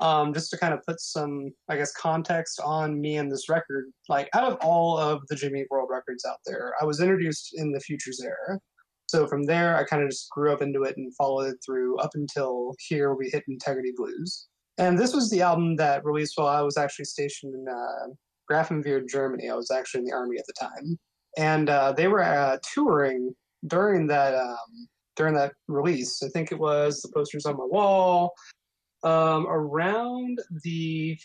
Um, just to kind of put some, I guess, context on me and this record. Like, out of all of the Jimmy World records out there, I was introduced in the Futures era. So from there, I kind of just grew up into it and followed it through up until here we hit Integrity Blues. And this was the album that released while I was actually stationed in uh, Grafenwehr, Germany. I was actually in the army at the time, and uh, they were uh, touring during that um, during that release. I think it was the posters on my wall um, around the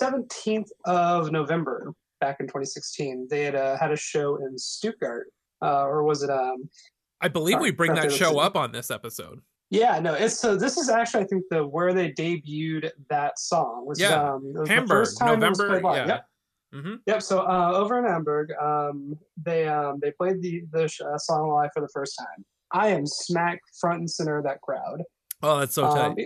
17th of November back in 2016. They had uh, had a show in Stuttgart, uh, or was it? Um, I believe we bring that show up on this episode. yeah, no, it's so. This is actually, I think, the where they debuted that song was Yeah, um, was the Hamburg, first time it was November. Yeah. Yep. Hmm Yep. So uh, over in Hamburg, um, they um, they played the the sh- uh, song live for the first time. I am smack front and center of that crowd, Oh, that's so tight. um,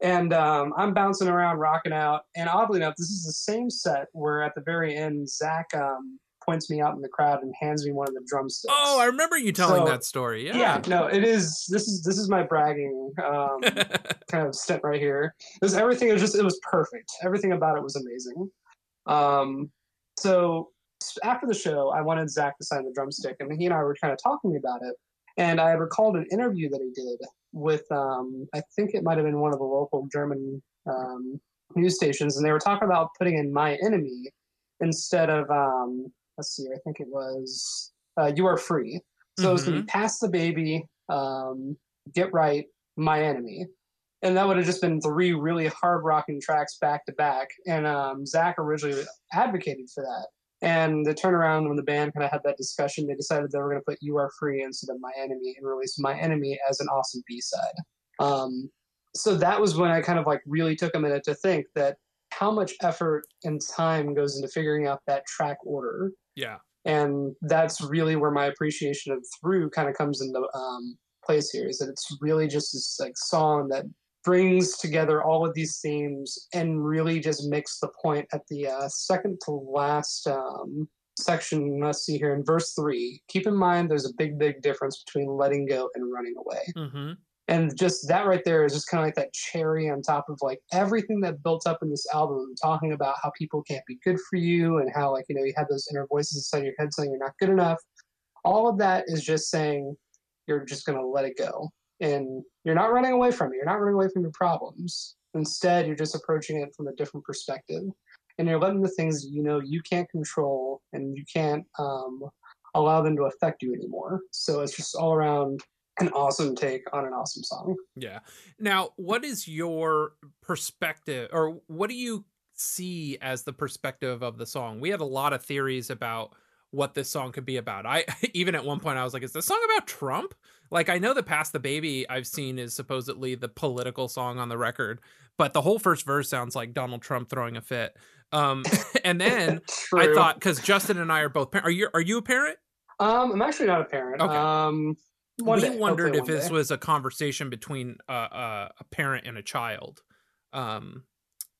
and um, I'm bouncing around, rocking out. And oddly enough, this is the same set where at the very end, Zach um, points me out in the crowd and hands me one of the drumsticks. oh, I remember you telling so- that story. yeah. Yeah. No, it is. This is this is my bragging. Um, kind of stint right here. It was everything. It was just it was perfect. Everything about it was amazing. Um, so after the show, I wanted Zach to sign the drumstick, and he and I were kind of talking about it. And I recalled an interview that he did with, um, I think it might have been one of the local German um, news stations, and they were talking about putting in "My Enemy" instead of, um, let's see, I think it was uh, "You Are Free." So it was going to be "Pass the Baby," um, "Get Right," "My Enemy," and that would have just been three really hard rocking tracks back to back. And um, Zach originally advocated for that. And the turnaround when the band kind of had that discussion, they decided they were going to put "You Are Free" instead of "My Enemy" and release "My Enemy" as an awesome B side. Um, so that was when I kind of like really took a minute to think that how much effort and time goes into figuring out that track order yeah. and that's really where my appreciation of through kind of comes into um, place here is that it's really just this like song that brings together all of these themes and really just makes the point at the uh, second to last um, section let's see here in verse three keep in mind there's a big big difference between letting go and running away. Hmm and just that right there is just kind of like that cherry on top of like everything that built up in this album talking about how people can't be good for you and how like you know you have those inner voices inside your head saying you're not good enough. All of that is just saying you're just going to let it go and you're not running away from it you're not running away from your problems instead you're just approaching it from a different perspective and you're letting the things you know you can't control and you can't um, allow them to affect you anymore so it's just all around an awesome take on an awesome song. Yeah. Now, what is your perspective, or what do you see as the perspective of the song? We had a lot of theories about what this song could be about. I even at one point I was like, is this song about Trump? Like I know the Pass the Baby I've seen is supposedly the political song on the record, but the whole first verse sounds like Donald Trump throwing a fit. Um and then I thought cuz Justin and I are both are you are you a parent? um, I'm actually not a parent. Okay. Um, we day, wondered if this day. was a conversation between uh, uh, a parent and a child um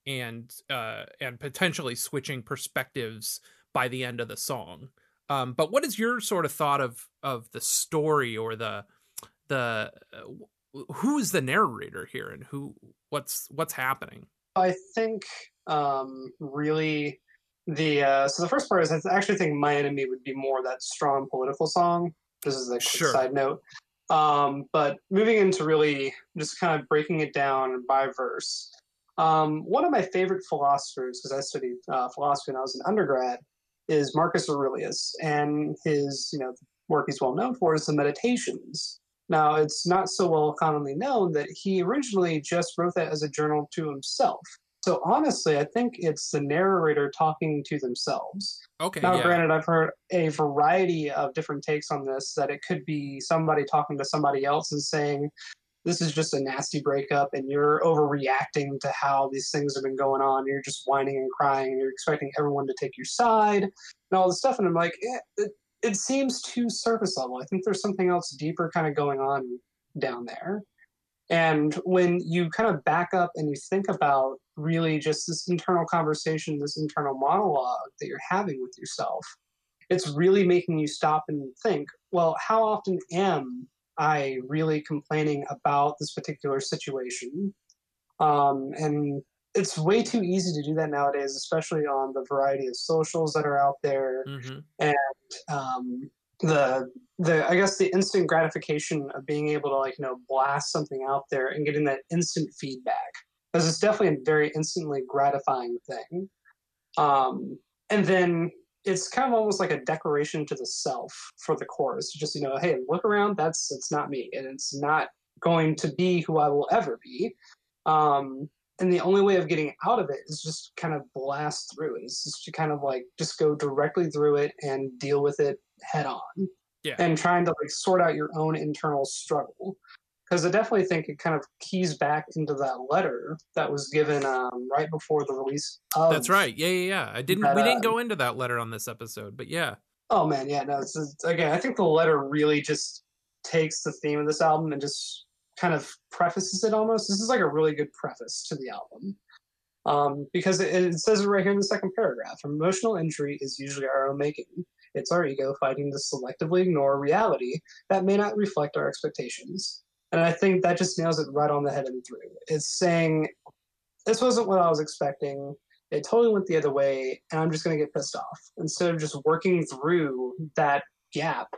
and uh and potentially switching perspectives by the end of the song um but what is your sort of thought of of the story or the the uh, who's the narrator here and who what's what's happening I think um, really the uh, so the first part is I actually think my enemy would be more that strong political song. This is a Sure. side note. Um, but moving into really just kind of breaking it down by verse. Um, one of my favorite philosophers, because I studied uh, philosophy when I was an undergrad, is Marcus Aurelius, and his you know work he's well known for is the Meditations. Now, it's not so well commonly known that he originally just wrote that as a journal to himself. So honestly, I think it's the narrator talking to themselves. okay Now, yeah granted, I've heard a variety of different takes on this. That it could be somebody talking to somebody else and saying, "This is just a nasty breakup, and you're overreacting to how these things have been going on. You're just whining and crying, and you're expecting everyone to take your side, and all this stuff." And I'm like, eh, it, it seems too surface level. I think there's something else deeper kind of going on down there. And when you kind of back up and you think about really just this internal conversation, this internal monologue that you're having with yourself, it's really making you stop and think, well, how often am I really complaining about this particular situation? Um, and it's way too easy to do that nowadays, especially on the variety of socials that are out there hmm um, the the I guess the instant gratification of being able to like you know blast something out there and getting that instant feedback because it's definitely a very instantly gratifying thing. Um, and then it's kind of almost like a declaration to the self for the chorus. Just you know, hey, look around. That's it's not me, and it's not going to be who I will ever be. Um, and the only way of getting out of it is just kind of blast through it. It's just to kind of like just go directly through it and deal with it head on. Yeah. And trying to like sort out your own internal struggle. Because I definitely think it kind of keys back into that letter that was given um, right before the release of That's right. Yeah, yeah, yeah. I didn't. That, we didn't uh, go into that letter on this episode, but yeah. Oh man, yeah, no. It's, it's- again, I think the letter really just takes the theme of this album and just kind of prefaces it almost. This is like a really good preface to the album. Um, because it, it says it right here in the second paragraph. Emotional injury is usually our own making. It's our ego fighting to selectively ignore reality that may not reflect our expectations. And I think that just nails it right on the head and through. It's saying, this wasn't what I was expecting it totally went the other way and i'm just going to get pissed off instead of just working through that gap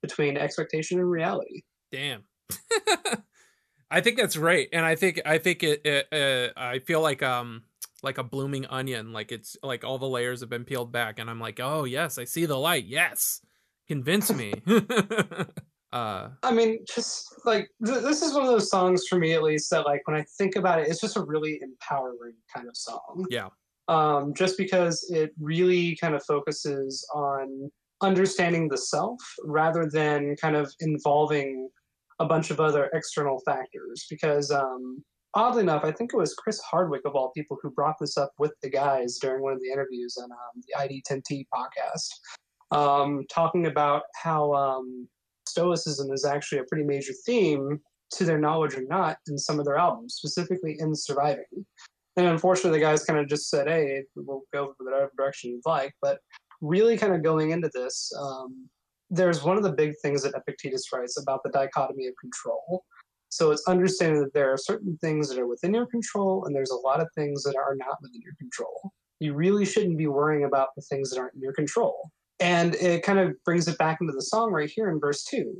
between expectation and reality Damn. I think that's right, and I think I think it. it uh, I feel like um like a blooming onion, like it's like all the layers have been peeled back, and I'm like, oh yes, I see the light. Yes, convince me. uh, i mean just like th- this is one of those songs for me at least that like when i think about it it's just a really empowering kind of song yeah, um, just because it really kind of focuses on understanding the self rather than kind of involving a bunch of other external factors. Because um, oddly enough, I think it was Chris Hardwick of all people who brought this up with the guys during one of the interviews on um, the ID10T podcast, um, talking about how um, stoicism is actually a pretty major theme, to their knowledge or not, in some of their albums, specifically in Surviving. And unfortunately, the guys kind of just said, "Hey, we'll go whatever direction you'd like." But really, kind of going into this, um, there's one of the big things that Epictetus writes about the dichotomy of control. So it's understanding that there are certain things that are within your control, and there's a lot of things that are not within your control. You really shouldn't be worrying about the things that aren't in your control. And it kind of brings it back into the song right here in verse two.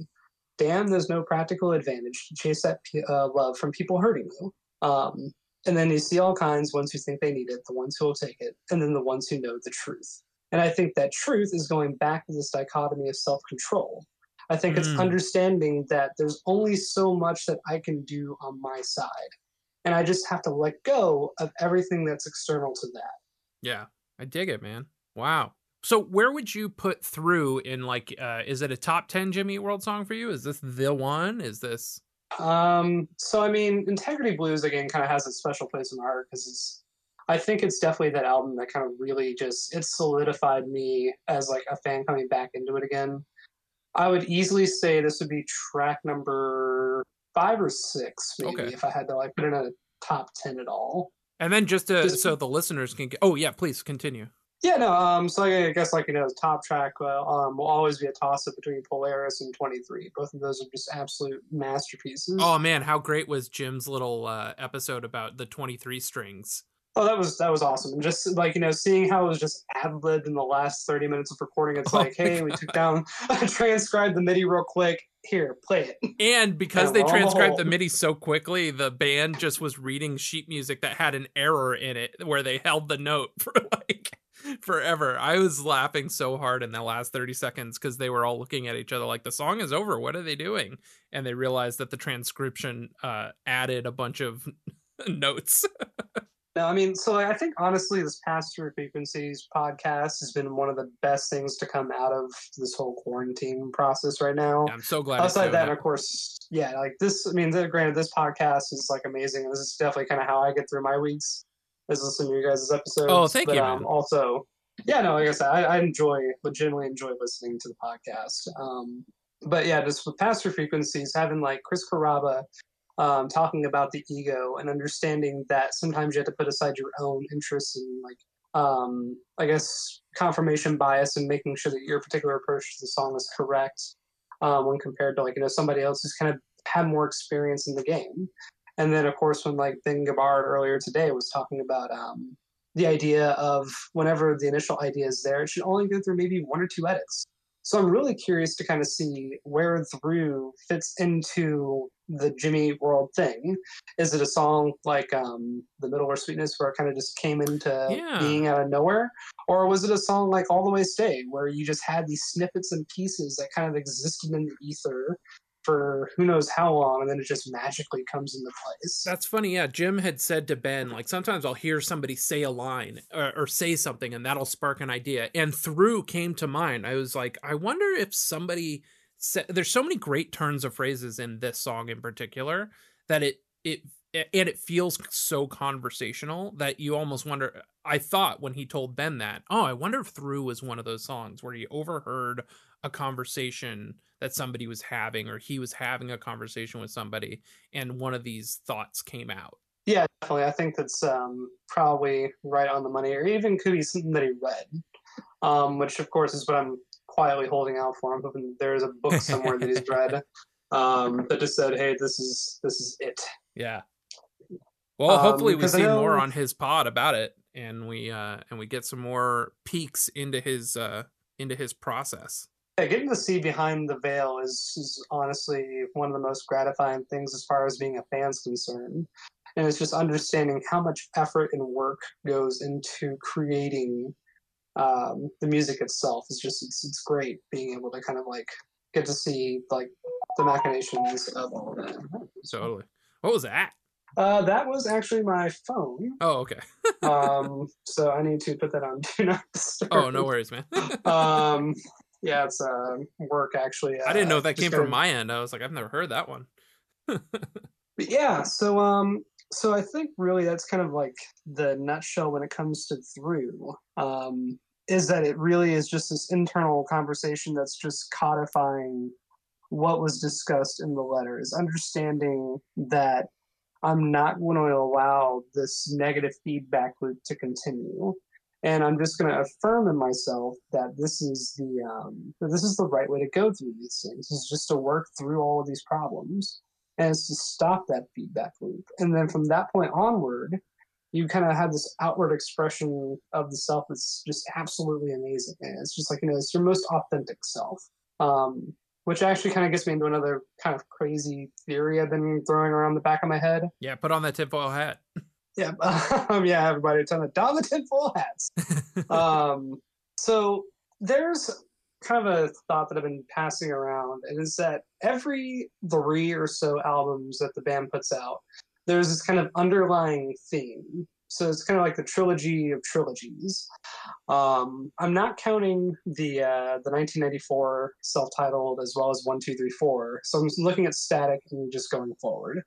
Damn, there's no practical advantage to chase that uh, love from people hurting you. Um, and then you see all kinds, ones who think they need it, the ones who will take it, and then the ones who know the truth. And I think that truth is going back to this dichotomy of self control. I think it's Mm. understanding that there's only so much that I can do on my side. And I just have to let go of everything that's external to that. yeah, I dig it, man. Wow. So where would you put through in like? uh Is it a top ten Jimmy Eat World song for you? Is this the one? Is this? Um, so I mean, Integrity Blues again kind of has a special place in my heart because it's. I think it's definitely that album that kind of really just it solidified me as like a fan coming back into it again. I would easily say this would be track number five or six, maybe Okay. if I had to like put in a top ten at all. And then just to Just- so the listeners can get. Oh yeah, please continue. Yeah, no. Um, so I guess like you know, the top track uh, um, will always be a toss up between Polaris and Twenty Three. Both of those are just absolute masterpieces. Oh man, how great was Jim's little uh, episode about the 23 strings? Oh, that was that was awesome, and just like you know, seeing how it was just ad libbed in the last thirty minutes of recording. It's Oh like, hey, we took down, transcribed the MIDI real quick. Here, play it. And because Yeah, they transcribed the behold. MIDI so quickly, the band just was reading sheet music that had an error in it where they held the note for like forever. I was laughing so hard in the last 30 seconds because they were all looking at each other like the song is over. What are they doing? And they realized that the transcription uh, added a bunch of notes. No, I mean, so I think honestly, this Pass Through Frequencies podcast has been one of the best things to come out of this whole quarantine process right now. I'm so glad. Outside that, of course, yeah, like this. I mean, granted, this podcast is like amazing. This is definitely kind of how I get through my weeks, is listening to your guys' episodes. Oh, thank but, you, Um, also, yeah, no, like I said, I, I enjoy, legitimately enjoy listening to the podcast. Um, but yeah, just with Pass Through Frequencies, having like Chris Carrabba um, talking about the ego and understanding that sometimes you have to put aside your own interests and like um, I guess confirmation bias and making sure that your particular approach to the song is correct um, when compared to like you know somebody else who's kind of had more experience in the game. And then of course when like Ben Gibbard earlier today was talking about um, the idea of whenever the initial idea is there, it should only go through maybe one or two edits. So I'm really curious to kind of see where Through fits into the Jimmy World thing. Is it a song like um, The Middle or Sweetness where it kind of just came into Yeah. being out of nowhere? Or was it a song like All the Way Stay where you just had these snippets and pieces that kind of existed in the ether for who knows how long and then it just magically comes into place? That's funny. Yeah, Jim had said to Ben, like sometimes I'll hear somebody say a line or, or say something, and that'll spark an idea. And through came to mind. I was like, I wonder if somebody said. There's so many great turns of phrases in this song in particular that it it and it feels so conversational that you almost wonder. I thought when he told Ben that, oh, I wonder if through was one of those songs where he overheard a conversation that somebody was having or he was having a conversation with somebody and one of these thoughts came out. Yeah, definitely. I think that's um, probably right on the money, or even could be something that he read, um, which of course is what I'm quietly holding out for. I'm hoping there's a book somewhere that he's read um, that just said, "Hey, this is this is it." Yeah. Well, Um, hopefully we 'cause I see more on his pod about it and we uh and we get some more peeks into his uh into his process. Yeah, getting to see behind the veil is, is honestly one of the most gratifying things as far as being a fan's concerned. And it's just understanding how much effort and work goes into creating um, the music itself. It's just it's, it's great being able to kind of like get to see like the machinations of all of that. Totally. What was that? Uh, that was actually my phone. Oh, okay. Um, so I need to put that on do not disturb. Oh, no worries, man. Um, yeah, it's uh, work actually. I didn't know uh, if that came from my end. I was like, I've never heard that one. But yeah, so um so I think really that's kind of like the nutshell when it comes to through. Um is that it really is just this internal conversation that's just codifying what was discussed in the letters, understanding that I'm not going to allow this negative feedback loop to continue. And I'm just going to affirm in myself that this is the um, this is the right way to go through these things. Is just to work through all of these problems and it's to stop that feedback loop. And then from that point onward, you kind of have this outward expression of the self that's just absolutely amazing. And it's just like, you know, it's your most authentic self. Um, which actually kind of gets me into another kind of crazy theory I've been throwing around the back of my head. Yeah, put on that tinfoil hat. Yeah, um, yeah, everybody, ton of the tinfoil hats. um, so there's kind of a thought that I've been passing around, and is that every three or so albums that the band puts out, there's this kind of underlying theme. So it's kind of like the trilogy of trilogies. Um, I'm not counting the uh, the 1994 self-titled as well as one, two, three, four. So I'm looking at Static and just going forward.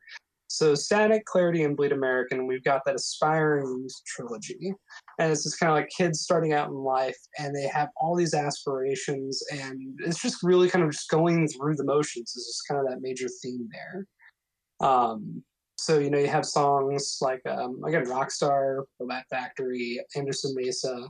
So Static, Clarity, and Bleed American, we've got that aspiring youth trilogy. And it's just kind of like kids starting out in life and they have all these aspirations and it's just really kind of just going through the motions is just kind of that major theme there. Um, so, you know, you have songs like, um, again, Rockstar, Robot Factory, Anderson Mesa.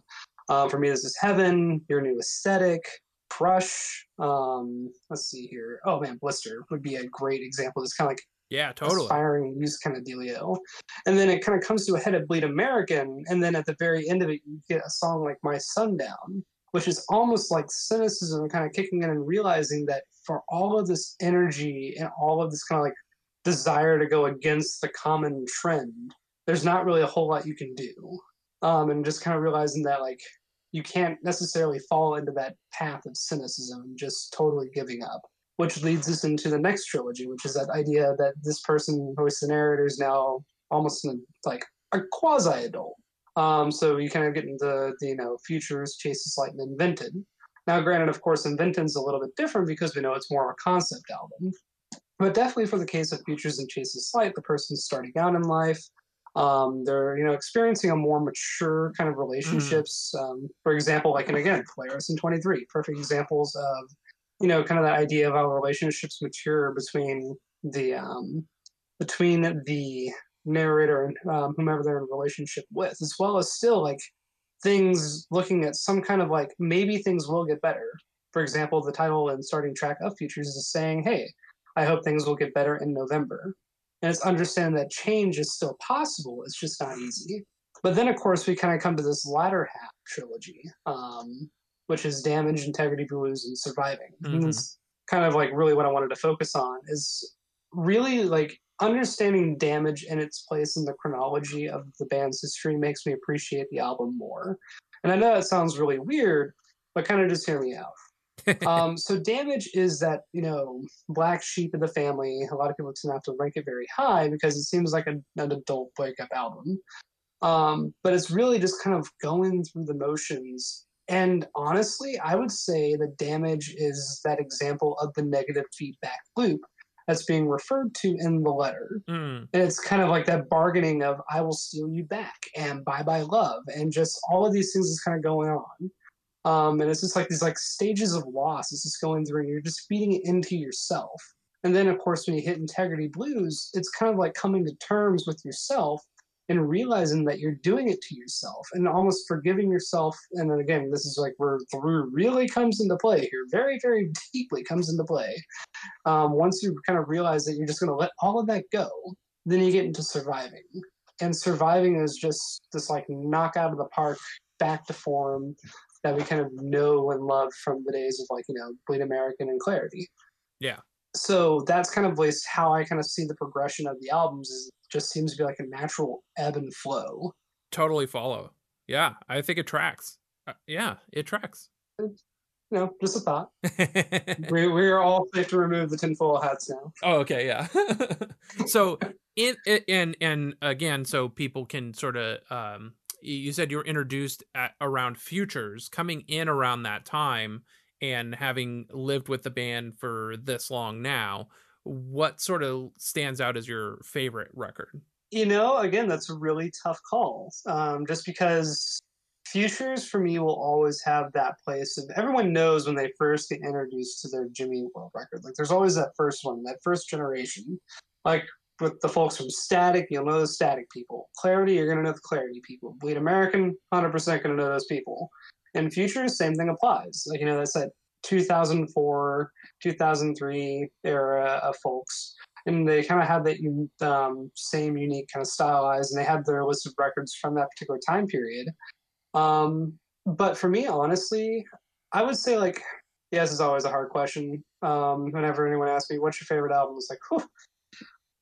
Um, for me, this is Heaven, Your New Aesthetic, Crush. Um, let's see here. Oh man, Blister would be a great example. It's kind of like Yeah, totally. Inspiring youth kind of dealio. And then it kind of comes to a head at Bleed American, and then at the very end of it, you get a song like My Sundown, which is almost like cynicism kind of kicking in and realizing that for all of this energy and all of this kind of like desire to go against the common trend, there's not really a whole lot you can do. Um, and just kind of realizing that like you can't necessarily fall into that path of cynicism just totally giving up which leads us into the next trilogy, which is that idea that this person who is the narrator is now almost like a quasi adult. Um, so you kind of get into the you know futures, chases light, and invented. Now, granted, of course, invented's a little bit different because we know it's more of a concept album. But definitely for the case of futures and chases light, the person's starting out in life. Um, they're you know experiencing a more mature kind of relationships. Um, for example, like and again, Polaris and Twenty Three, perfect examples of you know, kind of that idea of how relationships mature between the um, between the narrator and um, whomever they're in a relationship with, as well as still like things looking at some kind of like maybe things will get better. For example, the title and starting track of Futures is saying, "Hey, I hope things will get better in November," and it's understanding that change is still possible. It's just not easy. But then, of course, we kind of come to this latter half trilogy, um, which is damage, integrity, blues, and surviving. And Mhm. it's kind of like really what I wanted to focus on is really like understanding damage and its place in the chronology of the band's history makes me appreciate the album more. And I know that sounds really weird, but kind of just hear me out. um, so damage is that you know black sheep of the family. A lot of people tend to have to rank it very high because it seems like a, an adult breakup album. Um, but it's really just kind of going through the motions. And honestly, I would say that damage is that example of the negative feedback loop that's being referred to in the letter. Mm, And it's kind of like that bargaining of I will steal you back and bye bye love and just all of these things is kind of going on. Um, and it's just like these like stages of loss. It's just going through and you're just feeding it into yourself. And then of course when you hit integrity blues, it's kind of like coming to terms with yourself and realizing that you're doing it to yourself and almost forgiving yourself. And then again, this is like where through really comes into play here. Very, very deeply comes into play. Um, once you kind of realize that you're just going to let all of that go, then you get into surviving. And surviving is just this like knock out of the park, back to form that we kind of know and love from the days of like, you know, Bleed American and Clarity. Yeah. So that's kind of like how I kind of see the progression of the albums is it just seems to be like a natural ebb and flow. totally follow. Yeah, I think it tracks. Uh, yeah, it tracks. You know, just a thought. we we are all safe to remove the tinfoil hats now. Oh, okay, yeah. so in and and again, so people can sort of um you said you were introduced at, around futures coming in around that time and having lived with the band for this long now what sort of stands out as your favorite record You know, again, that's a really tough call. Um, just because Futures for me will always have that place of everyone knows when they first get introduced to their Jimmy World record. Like there's always that first one, that first generation. Like with the folks from Static, you'll know the Static people. Clarity, you're gonna know the Clarity people. Bleed American, hundred percent gonna know those people. And Futures, same thing applies. Like you know, that's that 2004, 2003 era of folks and they kind of had that um, same unique kind of stylized, and they had their list of records from that particular time period. Um, but for me, honestly, I would say like, yes, is always a hard question. Um, whenever anyone asks me, "What's your favorite album?" It's like, Whew.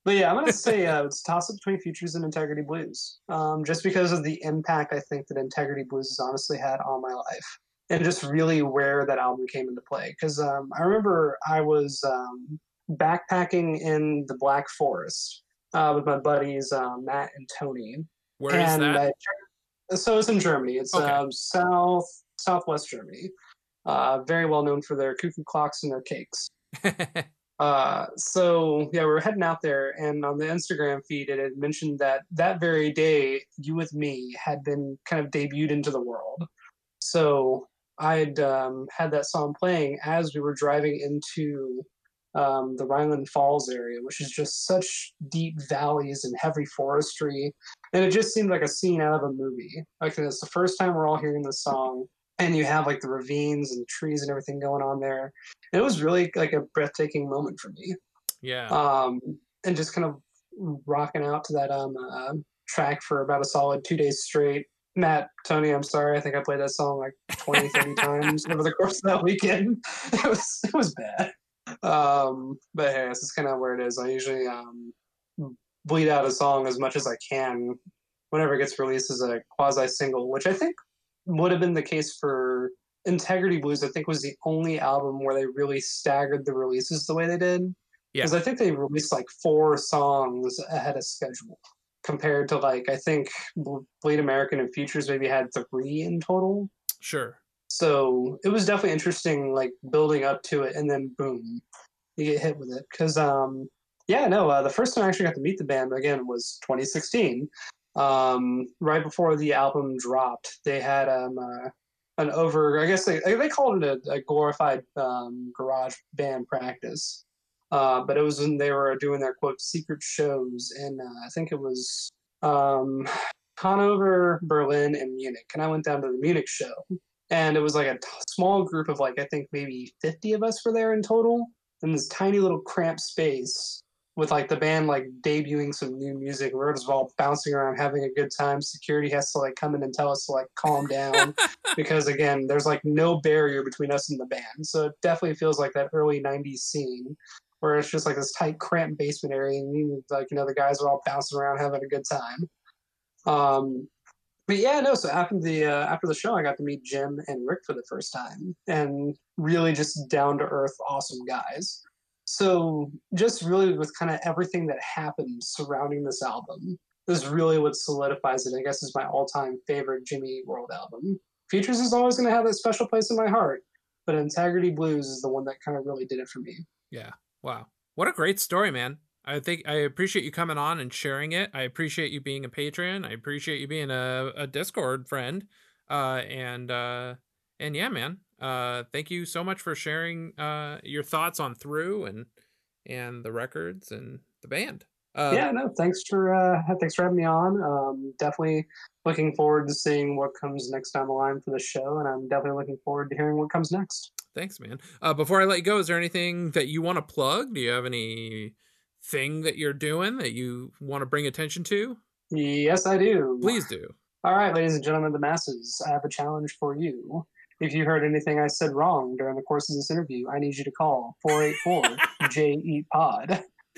But yeah, I'm gonna say uh, it's toss up between Futures and Integrity Blues, um, just because of the impact I think that Integrity Blues has honestly had on my life, and just really where that album came into play. Because um, I remember I was um, backpacking in the Black Forest uh, with my buddies uh, Matt and Tony. Where is and that I, so it's in Germany. It's Okay. um, south southwest Germany. Uh, very well known for their cuckoo clocks and their cakes. Uh, so yeah, we were heading out there, and on the Instagram feed, it had mentioned that that very day, "You with Me" had been kind of debuted into the world. So I'd um, had that song playing as we were driving into um, the Rhineland Falls area, which is just such deep valleys and heavy forestry, and it just seemed like a scene out of a movie. Like it's the first time we're all hearing this song, and you have like the ravines and trees and everything going on there. And it was really like a breathtaking moment for me yeah um, and just kind of rocking out to that um, uh, track for about a solid two days straight. Matt, Tony, I'm sorry. I think I played that song like 20, 30 times over the course of that weekend. It was it was bad. Um, but hey, this is kind of where it is. I usually um, bleed out a song as much as I can whenever it gets released as a quasi single, which I think would have been the case for Integrity Blues. I think was the only album where they really staggered the releases the way they did Yeah. because I think they released like four songs ahead of schedule compared to like I think Ble- Bleed American and Futures maybe had three in total. sure So it was definitely interesting, like building up to it, and then boom, you get hit with it. Because um, yeah, no, uh, the first time I actually got to meet the band again was 2016. Um, right before the album dropped, they had um, uh, an over. I guess they they called it a, a glorified um, garage band practice. Uh, but it was when they were doing their quote secret shows, and uh, I think it was um, Hanover, Berlin, and Munich. And I went down to the Munich show, and it was like a t- small group of like I think maybe 50 of us were there in total in this tiny little cramped space with like the band like debuting some new music. We're just all bouncing around having a good time. Security has to like come in and tell us to like calm down because again, there's like no barrier between us and the band. So it definitely feels like that early '90s scene where it's just like this tight, cramped basement area, and you like you know the guys are all bouncing around having a good time. Um, but yeah, no. So after the uh, after the show, I got to meet Jim and Rick for the first time, and really just down to earth, awesome guys. So just really with kind of everything that happened surrounding this album, this is really what solidifies it. I guess is my all time favorite Jimmy World album. Futures is always going to have that special place in my heart, but Integrity Blues is the one that kind of really did it for me. Yeah. Wow. What a great story, man. I think I appreciate you coming on and sharing it. I appreciate you being a patron. I appreciate you being a, a Discord friend. Uh, and uh, and yeah, man. Uh, thank you so much for sharing uh, your thoughts on through and and the records and the band. Uh, yeah, no, thanks for uh, thanks for having me on. Um, definitely looking forward to seeing what comes next down the line for the show, and I'm definitely looking forward to hearing what comes next. Thanks, man. Uh, before I let you go, is there anything that you want to plug? Do you have any thing that you're doing that you want to bring attention to? Yes, I do. Please do. All right, ladies and gentlemen of the masses, I have a challenge for you. If you heard anything I said wrong during the course of this interview, I need you to call 484 J E Pod.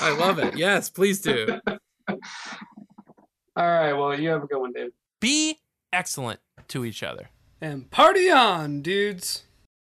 I love it. Yes, please do. All right, well, you have a good one, dude. Be excellent to each other. And party on, dudes.